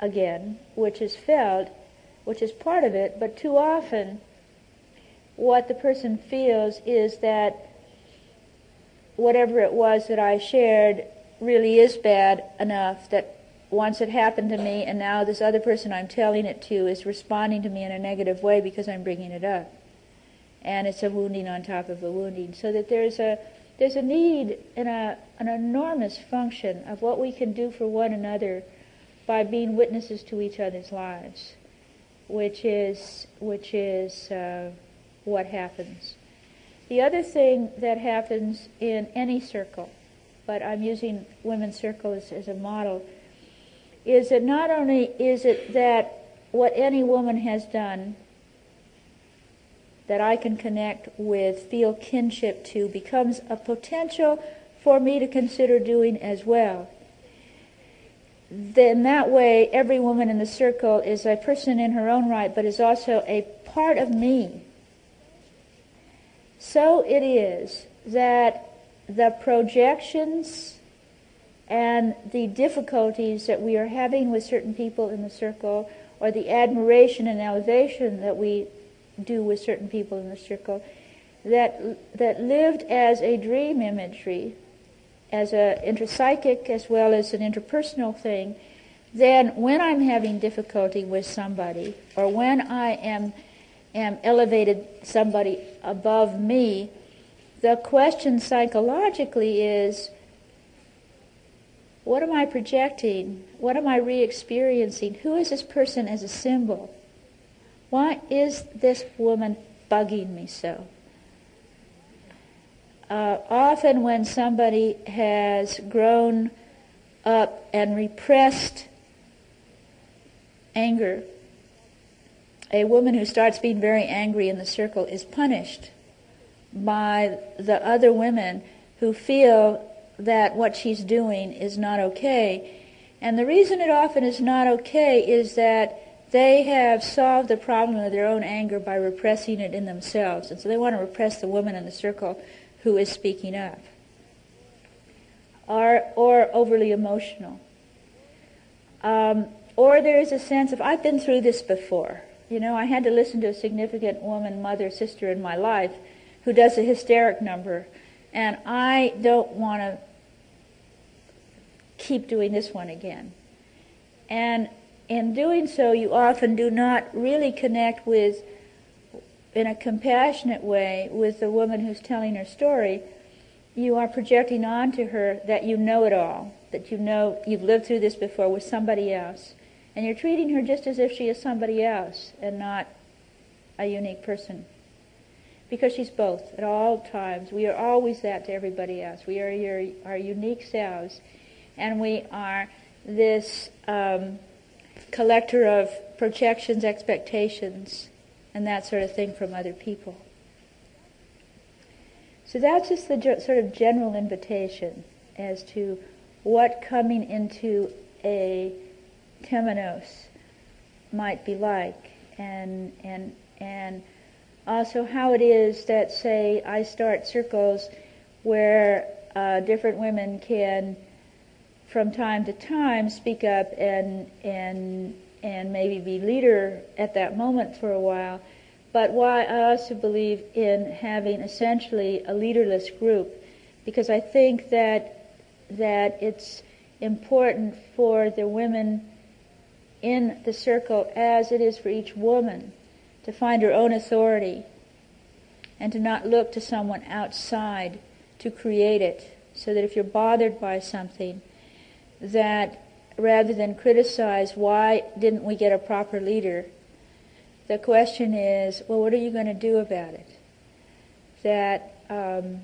again, which is felt which is part of it, but too often what the person feels is that whatever it was that I shared really is bad enough that once it happened to me and now this other person I'm telling it to is responding to me in a negative way because I'm bringing it up. And it's a wounding on top of a wounding. So that there's a there's a need and a, an enormous function of what we can do for one another by being witnesses to each other's lives, which is which is uh, what happens. The other thing that happens in any circle, but I'm using women's circle as, as a model, is that not only is it that what any woman has done that I can connect with, feel kinship to, becomes a potential for me to consider doing as well. Then that way, every woman in the circle is a person in her own right, but is also a part of me. So it is that the projections and the difficulties that we are having with certain people in the circle, or the admiration and elevation that we do with certain people in the circle that that lived as a dream imagery, as an intrapsychic as well as an interpersonal thing, then when I'm having difficulty with somebody, or when I am am elevated somebody above me, the question psychologically is what am I projecting? What am I re experiencing? Who is this person as a symbol? Why is this woman bugging me so? Uh, often, when somebody has grown up and repressed anger, a woman who starts being very angry in the circle is punished by the other women who feel that what she's doing is not okay. And the reason it often is not okay is that they have solved the problem of their own anger by repressing it in themselves. And so they want to repress the woman in the circle who is speaking up. Or, or overly emotional. Um, or there is a sense of, I've been through this before. You know, I had to listen to a significant woman, mother, sister in my life who does a hysteric number, and I don't want to keep doing this one again. And in doing so, you often do not really connect with, in a compassionate way, with the woman who's telling her story. You are projecting onto her that you know it all, that you know you've lived through this before with somebody else. And you're treating her just as if she is somebody else and not a unique person. Because she's both at all times. We are always that to everybody else. We are your, our unique selves. And we are this. Um, collector of projections, expectations, and that sort of thing from other people. So that's just the sort of general invitation as to what coming into a temenos might be like, and and and also how it is that say I start circles where uh, different women can from time to time speak up and and and maybe be leader at that moment for a while. But why I also believe in having essentially a leaderless group, because I think that that it's important for the women in the circle, as it is for each woman, to find her own authority and to not look to someone outside to create it. So that if you're bothered by something, that rather than criticize why didn't we get a proper leader, the question is, well, what are you going to do about it? That um,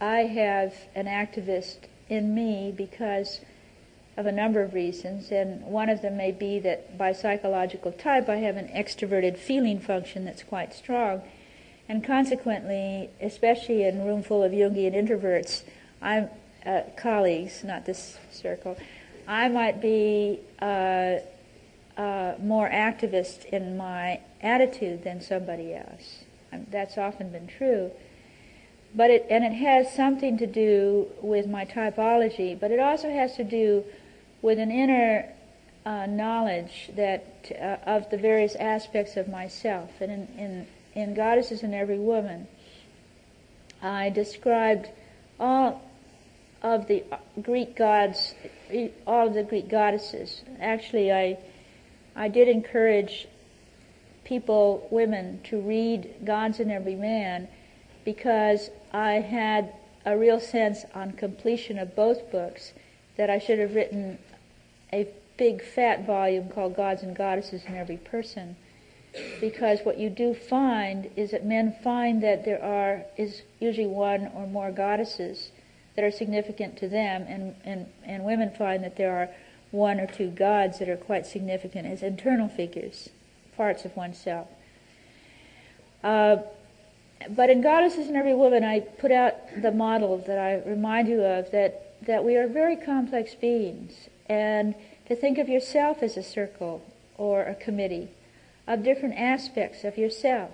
I have an activist in me because of a number of reasons, and one of them may be that by psychological type I have an extroverted feeling function that's quite strong, and consequently, especially in a room full of Jungian introverts, I'm uh, colleagues, not this circle, I might be uh, uh, more activist in my attitude than somebody else. Um, that's often been true. But it, and it has something to do with my typology, but it also has to do with an inner uh, knowledge that uh, of the various aspects of myself, and in, in, in Goddesses in Every Woman, I described all of the uh, Greek gods, all of the Greek goddesses. Actually, I I did encourage people, women, to read Gods in Every Man because I had a real sense on completion of both books that I should have written a big fat volume called Gods and Goddesses in Every Person. Because what you do find is that men find that there are is usually one or more goddesses that are significant to them, and, and, and women find that there are one or two gods that are quite significant as internal figures, parts of oneself. Uh, but in Goddesses in Every Woman, I put out the model that I remind you of that, that we are very complex beings, and to think of yourself as a circle or a committee of different aspects of yourself.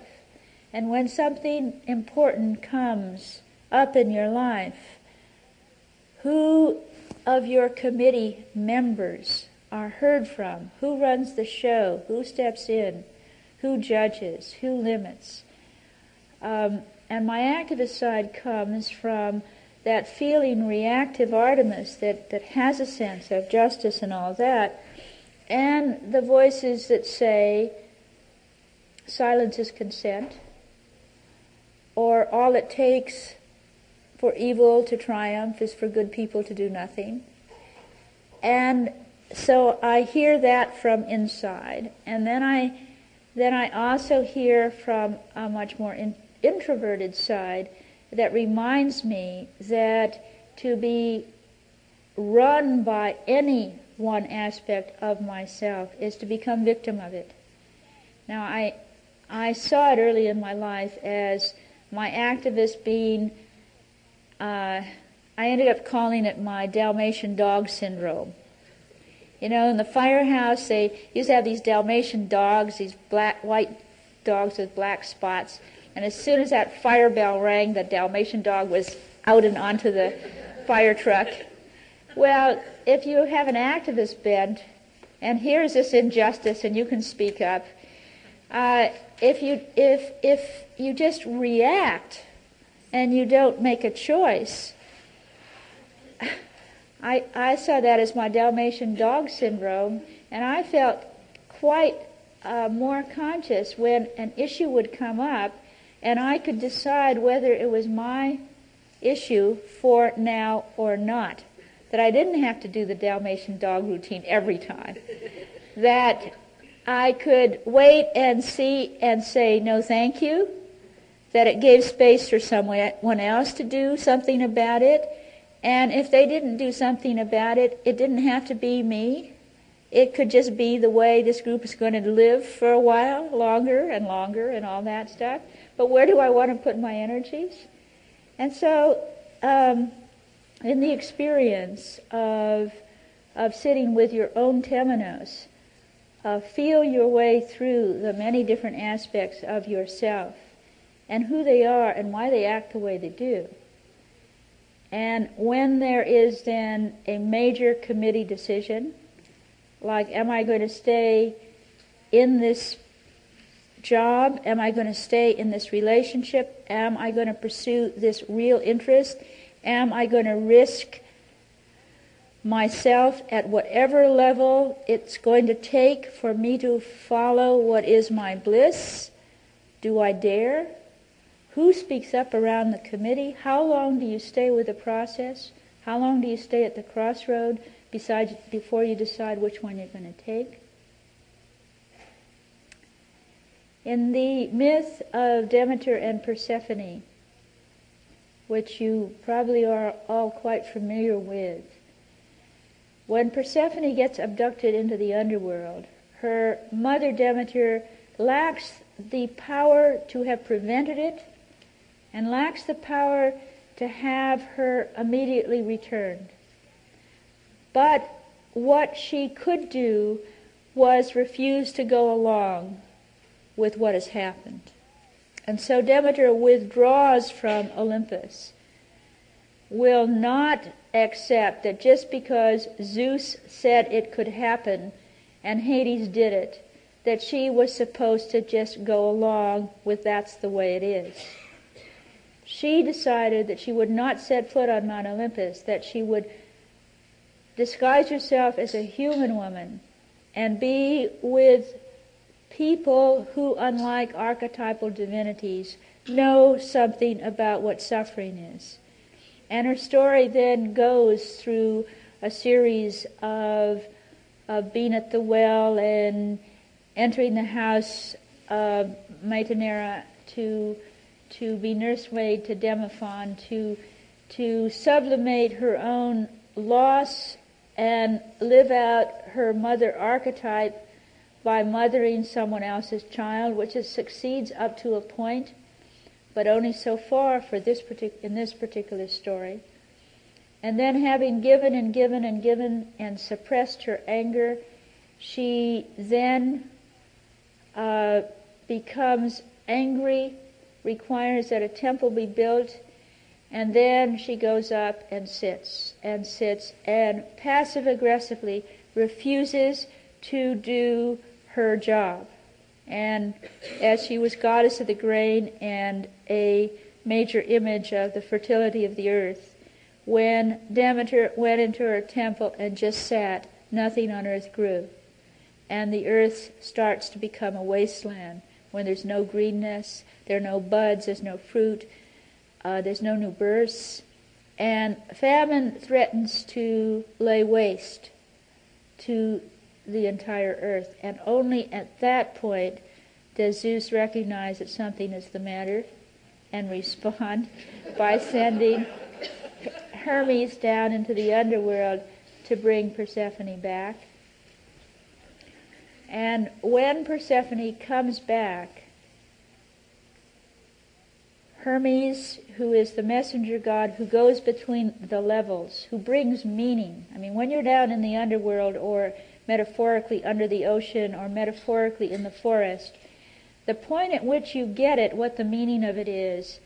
And when something important comes up in your life, who of your committee members are heard from? Who runs the show? Who steps in? Who judges? Who limits? Um, and my activist side comes from that feeling reactive Artemis that, that has a sense of justice and all that, and the voices that say silence is consent, or all it takes for evil to triumph is for good people to do nothing. And so I hear that from inside, and then I then I also hear from a much more in, introverted side that reminds me that to be run by any one aspect of myself is to become victim of it. Now I I saw it early in my life as my activist being uh, I ended up calling it my Dalmatian dog syndrome. You know, in the firehouse, they used to have these Dalmatian dogs, these black, white dogs with black spots. And as soon as that fire bell rang, the Dalmatian dog was out and onto the fire truck. Well, if you have an activist bent, and here's this injustice, and you can speak up, uh, if you if if you just react and you don't make a choice. I, I saw that as my Dalmatian dog syndrome, and I felt quite uh, more conscious when an issue would come up, and I could decide whether it was my issue for now or not. That I didn't have to do the Dalmatian dog routine every time. that I could wait and see and say, no, thank you, that it gave space for someone else to do something about it. And if they didn't do something about it, it didn't have to be me. It could just be the way this group is going to live for a while, longer and longer and all that stuff. But where do I want to put my energies? And so, um, in the experience of, of sitting with your own temenos, uh, feel your way through the many different aspects of yourself and who they are and why they act the way they do. And when there is then a major committee decision, like am I going to stay in this job? Am I going to stay in this relationship? Am I going to pursue this real interest? Am I going to risk myself at whatever level it's going to take for me to follow what is my bliss? Do I dare? Who speaks up around the committee? How long do you stay with the process? How long do you stay at the crossroad besides, before you decide which one you're going to take? In the myth of Demeter and Persephone, which you probably are all quite familiar with, when Persephone gets abducted into the underworld, her mother Demeter lacks the power to have prevented it and lacks the power to have her immediately returned. But what she could do was refuse to go along with what has happened. And so Demeter withdraws from Olympus, will not accept that just because Zeus said it could happen, and Hades did it, that she was supposed to just go along with that's the way it is. She decided that she would not set foot on Mount Olympus, that she would disguise herself as a human woman and be with people who, unlike archetypal divinities, know something about what suffering is. And her story then goes through a series of, of being at the well and entering the house of Metaneira to, to be nursemaid to Demophon, to, to sublimate her own loss and live out her mother archetype by mothering someone else's child, which is, succeeds up to a point, but only so far for this partic- in this particular story. And then having given and given and given and suppressed her anger, she then uh, becomes angry, requires that a temple be built, and then she goes up and sits and sits and passive aggressively refuses to do her job. And as she was goddess of the grain and a major image of the fertility of the earth, when Demeter went into her temple and just sat, nothing on earth grew. And the earth starts to become a wasteland when there's no greenness, there are no buds, there's no fruit, uh, there's no new births, and famine threatens to lay waste to the entire earth. And only at that point does Zeus recognize that something is the matter and respond <laughs> by sending Hermes down into the underworld to bring Persephone back. And when Persephone comes back, Hermes, who is the messenger god who goes between the levels, who brings meaning. I mean, when you're down in the underworld or metaphorically under the ocean or metaphorically in the forest, the point at which you get it, what the meaning of it is,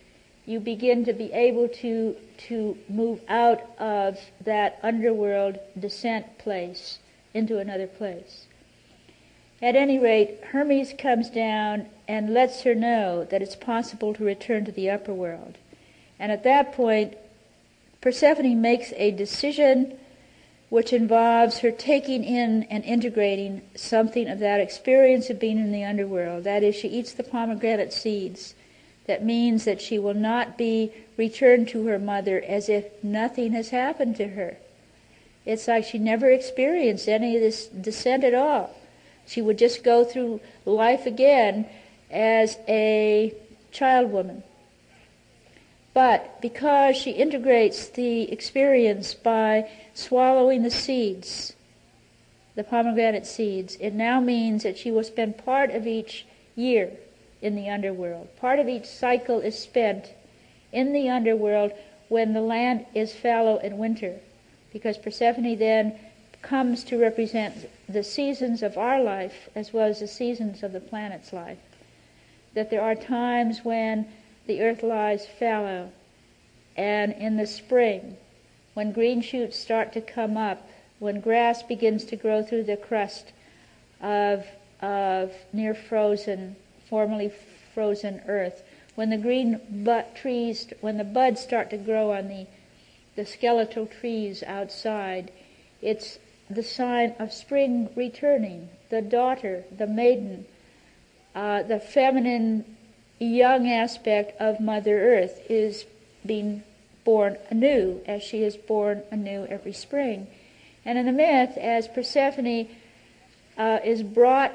you begin to be able to to move out of that underworld descent place into another place. At any rate, Hermes comes down and lets her know that it's possible to return to the upper world. And at that point, Persephone makes a decision which involves her taking in and integrating something of that experience of being in the underworld. That is, she eats the pomegranate seeds that means that she will not be returned to her mother as if nothing has happened to her. It's like she never experienced any of this descent at all. She would just go through life again as a child woman. But because she integrates the experience by swallowing the seeds, the pomegranate seeds, it now means that she will spend part of each year in the underworld. Part of each cycle is spent in the underworld when the land is fallow in winter, because Persephone then comes to represent the seasons of our life as well as the seasons of the planet's life. That there are times when the earth lies fallow, and in the spring, when green shoots start to come up, when grass begins to grow through the crust of, of near frozen formerly frozen earth. When the green trees, when the buds start to grow on the, the skeletal trees outside, it's the sign of spring returning. The daughter, the maiden, uh, the feminine young aspect of Mother Earth is being born anew, as she is born anew every spring. And in the myth, as Persephone uh, is brought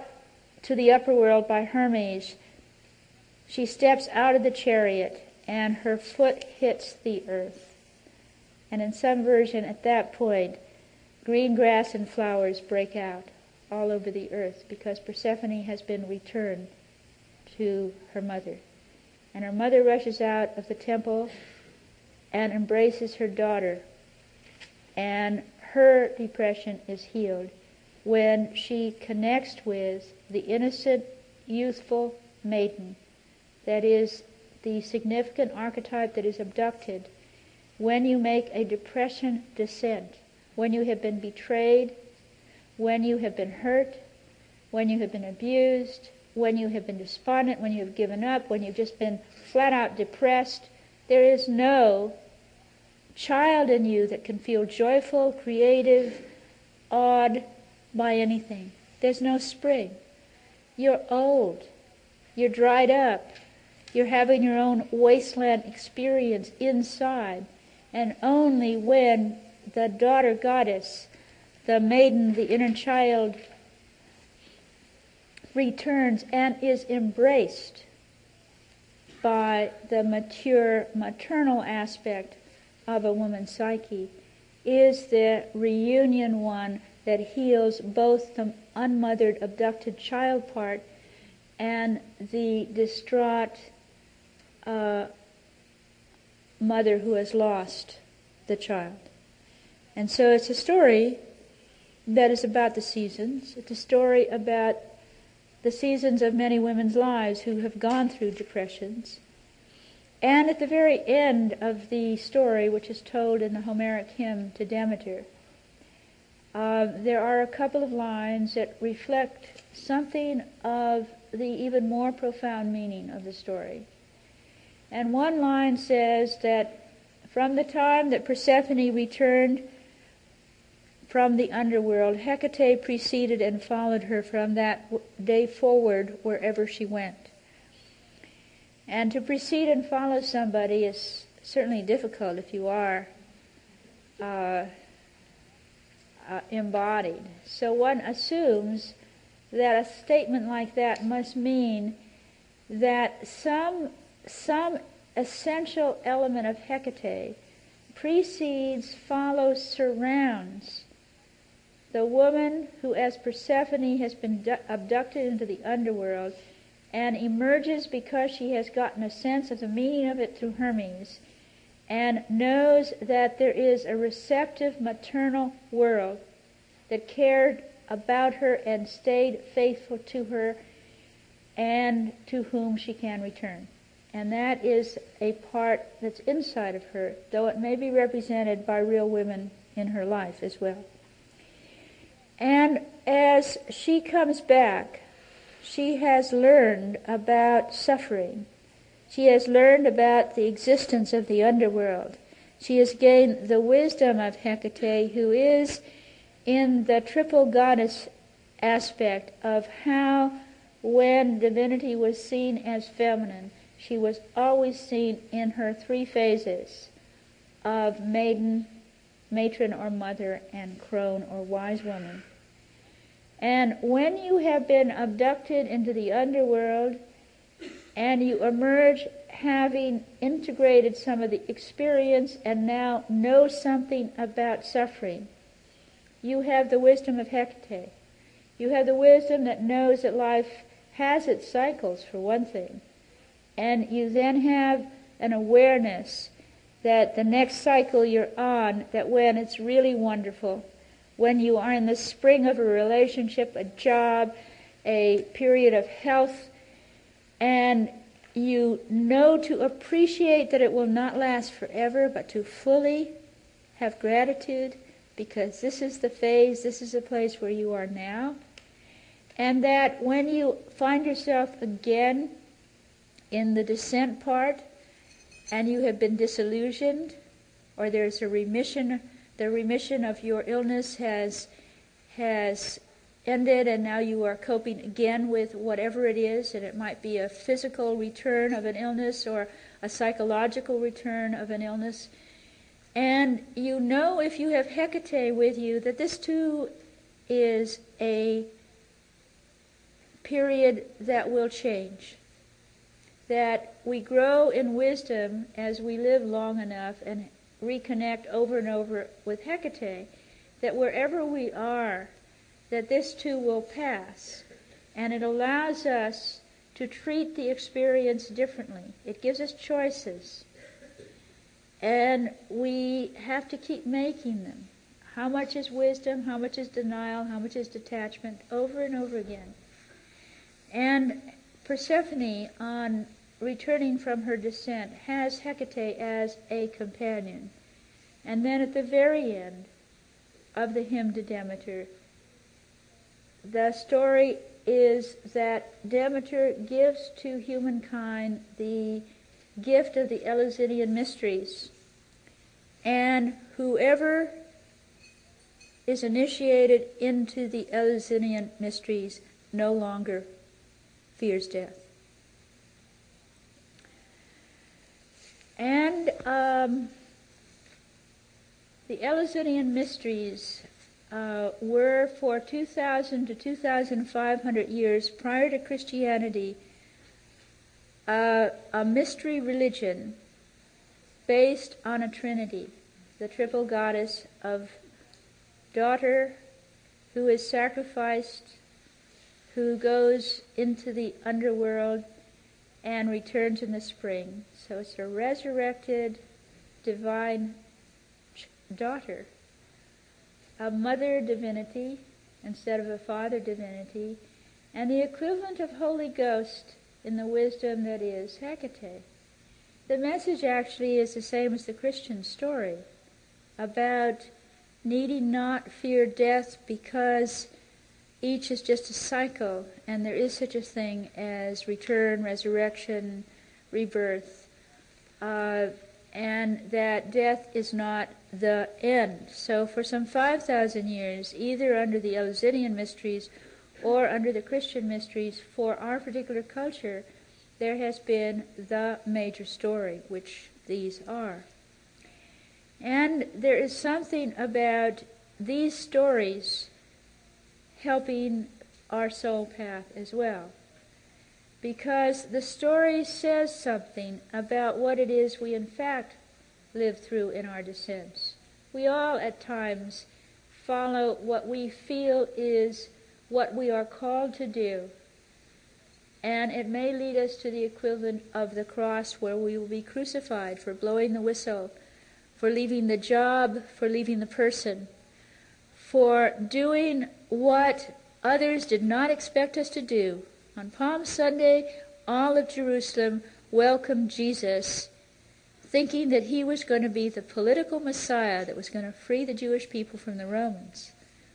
to the upper world by Hermes, she steps out of the chariot and her foot hits the earth. And in some version, at that point, green grass and flowers break out all over the earth because Persephone has been returned to her mother. And her mother rushes out of the temple and embraces her daughter. And her depression is healed when she connects with the innocent, youthful maiden, that is, the significant archetype that is abducted, when you make a depression descent, when you have been betrayed, when you have been hurt, when you have been abused, when you have been despondent, when you have given up, when you've just been flat out depressed. There is no child in you that can feel joyful, creative, awed by anything. There's no spring. You're old. You're dried up. You're having your own wasteland experience inside. And only when the daughter goddess, the maiden, the inner child, returns and is embraced by the mature maternal aspect of a woman's psyche is the reunion one that heals both the unmothered abducted child part and the distraught uh, mother who has lost the child. And so it's a story that is about the seasons. It's a story about the seasons of many women's lives who have gone through depressions. And at the very end of the story, which is told in the Homeric hymn to Demeter, uh, there are a couple of lines that reflect something of the even more profound meaning of the story. And one line says that from the time that Persephone returned from the underworld, Hecate preceded and followed her from that day forward wherever she went. And to precede and follow somebody is certainly difficult if you are uh, uh, embodied. So one assumes that a statement like that must mean that some some essential element of Hecate precedes, follows, surrounds the woman who, as Persephone, has been abducted into the underworld and emerges because she has gotten a sense of the meaning of it through Hermes and knows that there is a receptive maternal world that cared about her and stayed faithful to her and to whom she can return. And that is a part that's inside of her, though it may be represented by real women in her life as well. And as she comes back, she has learned about suffering. She has learned about the existence of the underworld. She has gained the wisdom of Hecate, who is in the triple goddess aspect of how, when divinity was seen as feminine, she was always seen in her three phases of maiden, matron or mother, and crone or wise woman. And when you have been abducted into the underworld and you emerge having integrated some of the experience and now know something about suffering, you have the wisdom of Hecate. You have the wisdom that knows that life has its cycles, for one thing. And you then have an awareness that the next cycle you're on, that when it's really wonderful, when you are in the spring of a relationship, a job, a period of health, and you know to appreciate that it will not last forever, but to fully have gratitude because this is the phase, this is the place where you are now. And that when you find yourself again in the descent part and you have been disillusioned or there's a remission, the remission of your illness has, has ended and now you are coping again with whatever it is, and it might be a physical return of an illness or a psychological return of an illness. And you know if you have Hecate with you that this too is a period that will change that we grow in wisdom as we live long enough and reconnect over and over with Hecate, that wherever we are, that this too will pass. And it allows us to treat the experience differently. It gives us choices. And we have to keep making them. How much is wisdom? How much is denial? How much is detachment? Over and over again. And Persephone, on returning from her descent, has Hecate as a companion. And then at the very end of the hymn to Demeter, the story is that Demeter gives to humankind the gift of the Eleusinian mysteries. And whoever is initiated into the Eleusinian mysteries no longer fears death. And um, the Eleusinian mysteries uh, were for 2,000 to 2,500 years prior to Christianity uh, a mystery religion based on a trinity, the triple goddess of daughter who is sacrificed, who goes into the underworld and returns in the spring. So it's a resurrected divine daughter, a mother divinity instead of a father divinity, and the equivalent of Holy Ghost in the wisdom that is Hecate. The message actually is the same as the Christian story about needing not fear death because each is just a cycle and there is such a thing as return, resurrection, rebirth, uh, and that death is not the end. So for some 5,000 years, either under the Eleusinian mysteries or under the Christian mysteries, for our particular culture, there has been the major story, which these are. And there is something about these stories helping our soul path as well. Because the story says something about what it is we in fact live through in our descents. We all at times follow what we feel is what we are called to do. And it may lead us to the equivalent of the cross where we will be crucified for blowing the whistle, for leaving the job, for leaving the person, for doing what others did not expect us to do. On Palm Sunday, all of Jerusalem welcomed Jesus, thinking that he was going to be the political Messiah that was going to free the Jewish people from the Romans.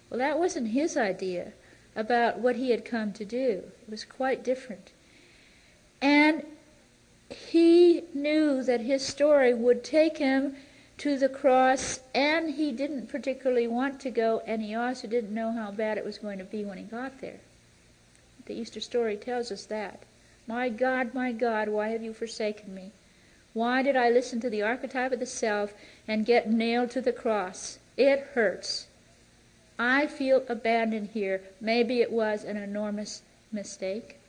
Well, that wasn't his idea about what he had come to do. It was quite different. And he knew that his story would take him to the cross, and he didn't particularly want to go, and he also didn't know how bad it was going to be when he got there. The Easter story tells us that. My God, my God, why have you forsaken me? Why did I listen to the archetype of the self and get nailed to the cross? It hurts. I feel abandoned here. Maybe it was an enormous mistake.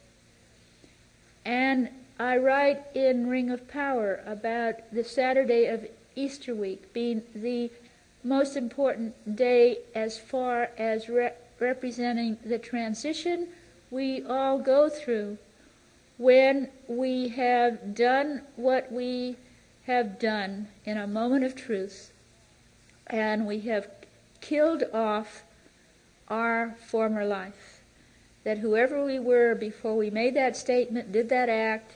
And I write in Ring of Power about the Saturday of Easter week being the most important day as far as re- representing the transition we all go through when we have done what we have done in a moment of truth and we have killed off our former life. That whoever we were before we made that statement, did that act,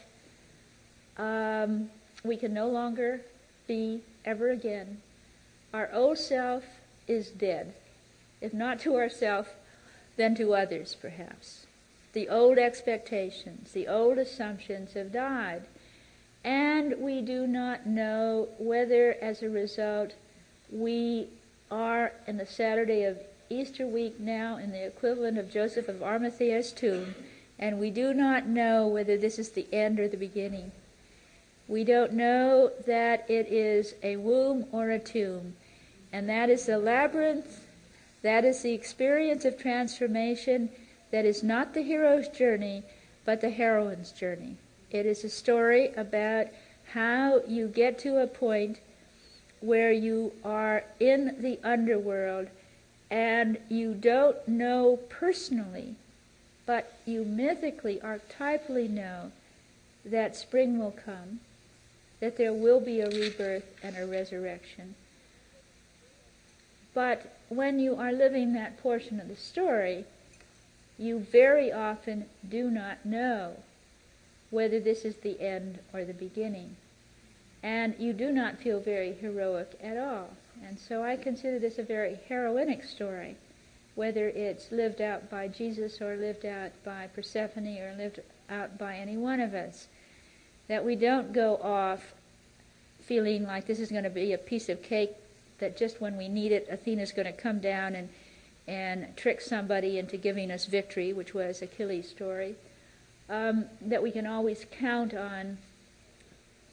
um, we can no longer be ever again. Our old self is dead, if not to ourselves, then to others, perhaps. The old expectations, the old assumptions have died. And we do not know whether, as a result, we are in the Saturday of Easter week now in the equivalent of Joseph of Arimathea's tomb, and we do not know whether this is the end or the beginning. We don't know that it is a womb or a tomb, and that is the labyrinth, that is the experience of transformation that is not the hero's journey, but the heroine's journey. It is a story about how you get to a point where you are in the underworld and you don't know personally, but you mythically, archetypally know that spring will come, that there will be a rebirth and a resurrection. But when you are living that portion of the story, you very often do not know whether this is the end or the beginning and you do not feel very heroic at all. And so I consider this a very heroinic story, whether it's lived out by Jesus or lived out by Persephone or lived out by any one of us. That we don't go off feeling like this is going to be a piece of cake that just when we need it, Athena's going to come down and, and trick somebody into giving us victory, which was Achilles' story. Um, that we can always count on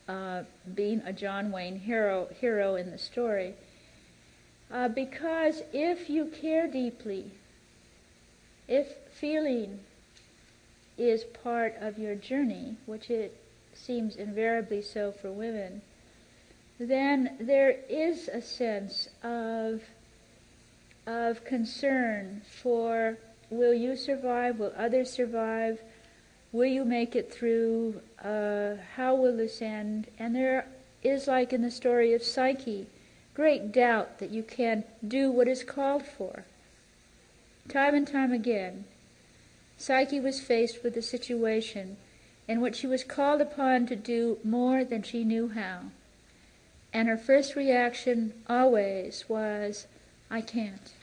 uh, being a John Wayne hero, hero in the story. Uh, because if you care deeply, if feeling is part of your journey, which it seems invariably so for women, then there is a sense of, of concern for will you survive, will others survive, will you make it through, uh, how will this end? And there is, like in the story of Psyche, great doubt that you can do what is called for. Time and time again, Psyche was faced with a situation in which she was called upon to do more than she knew how. And her first reaction always was, I can't.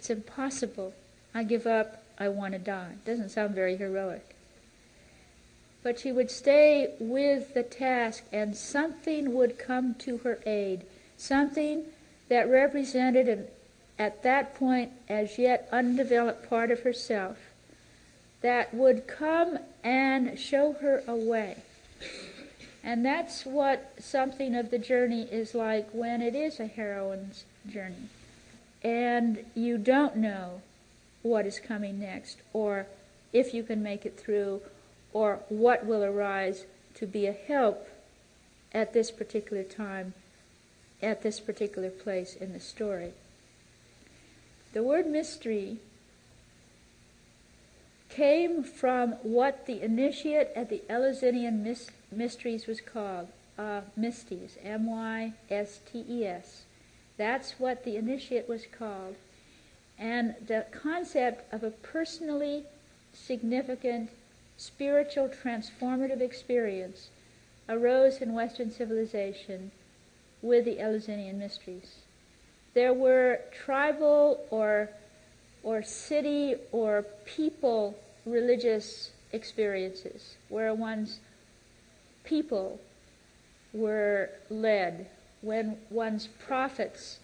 It's impossible. I give up. I want to die. Doesn't sound very heroic. But she would stay with the task, and something would come to her aid. Something that represented an, at that point, as yet undeveloped part of herself, that would come and show her a way. And that's what something of the journey is like when it is a heroine's journey. And you don't know what is coming next, or if you can make it through, or what will arise to be a help at this particular time, at this particular place in the story. The word mystery came from what the initiate at the Eleusinian Mysteries was called, uh, Mystes, M-Y-S-T-E-S. That's what the initiate was called. And the concept of a personally significant spiritual transformative experience arose in Western civilization with the Eleusinian Mysteries. There were tribal or or city or people religious experiences where one's people were led, when one's prophets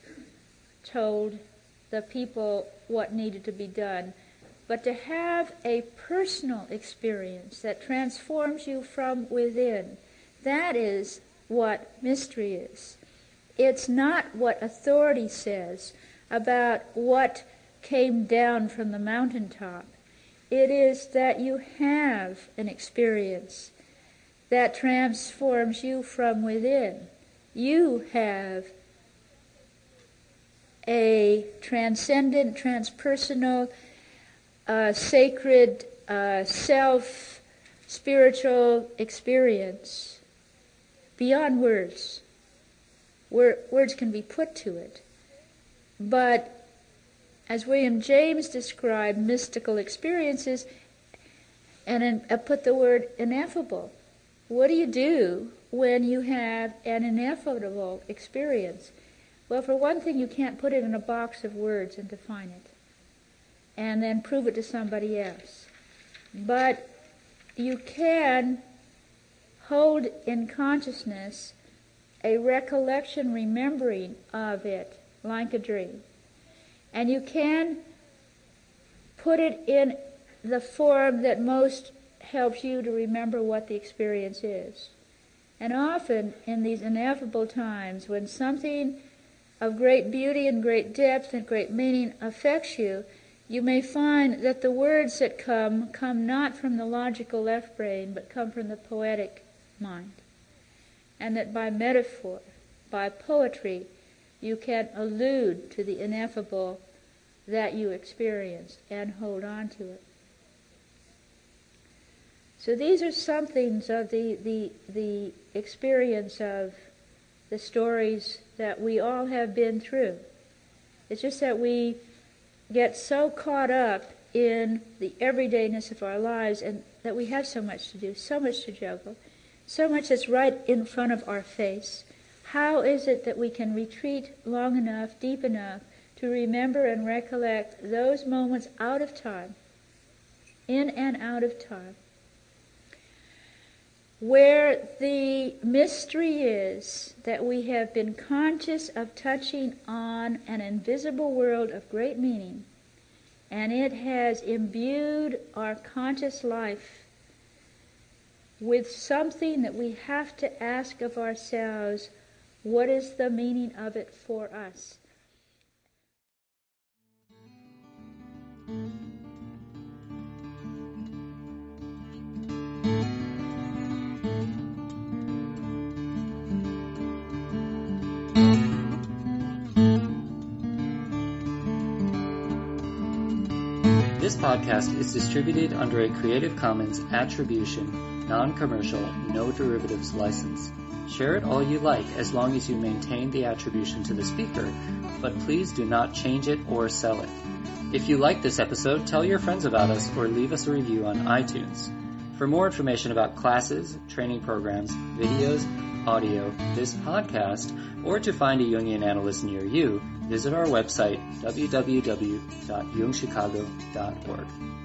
told the people what needed to be done. But to have a personal experience that transforms you from within, that is what mystery is. It's not what authority says about what came down from the mountaintop. It is that you have an experience that transforms you from within. You have a transcendent, transpersonal, uh, sacred, uh, self spiritual experience beyond words. Word, words can be put to it. But as William James described mystical experiences, and in, uh, put the word ineffable. What do you do when you have an ineffable experience? Well, for one thing, you can't put it in a box of words and define it, and then prove it to somebody else. But you can hold in consciousness a recollection, remembering of it like a dream. And you can put it in the form that most helps you to remember what the experience is. And often in these ineffable times when something of great beauty and great depth and great meaning affects you, you may find that the words that come come not from the logical left brain, but come from the poetic mind. And that by metaphor, by poetry, you can allude to the ineffable that you experience and hold on to it. So these are some things of the, the, the experience of the stories that we all have been through. It's just that we get so caught up in the everydayness of our lives and that we have so much to do, so much to juggle, so much that's right in front of our face. How is it that we can retreat long enough, deep enough, to remember and recollect those moments out of time, in and out of time, where the mystery is that we have been conscious of touching on an invisible world of great meaning, and it has imbued our conscious life with something that we have to ask of ourselves what is the meaning of it for us? This podcast is distributed under a Creative Commons Attribution, Non-Commercial, No Derivatives license. Share it all you like as long as you maintain the attribution to the speaker, but please do not change it or sell it. If you like this episode, tell your friends about us or leave us a review on iTunes. For more information about classes, training programs, videos, audio, this podcast, or to find a Jungian analyst near you, visit our website www.jungchicago.org.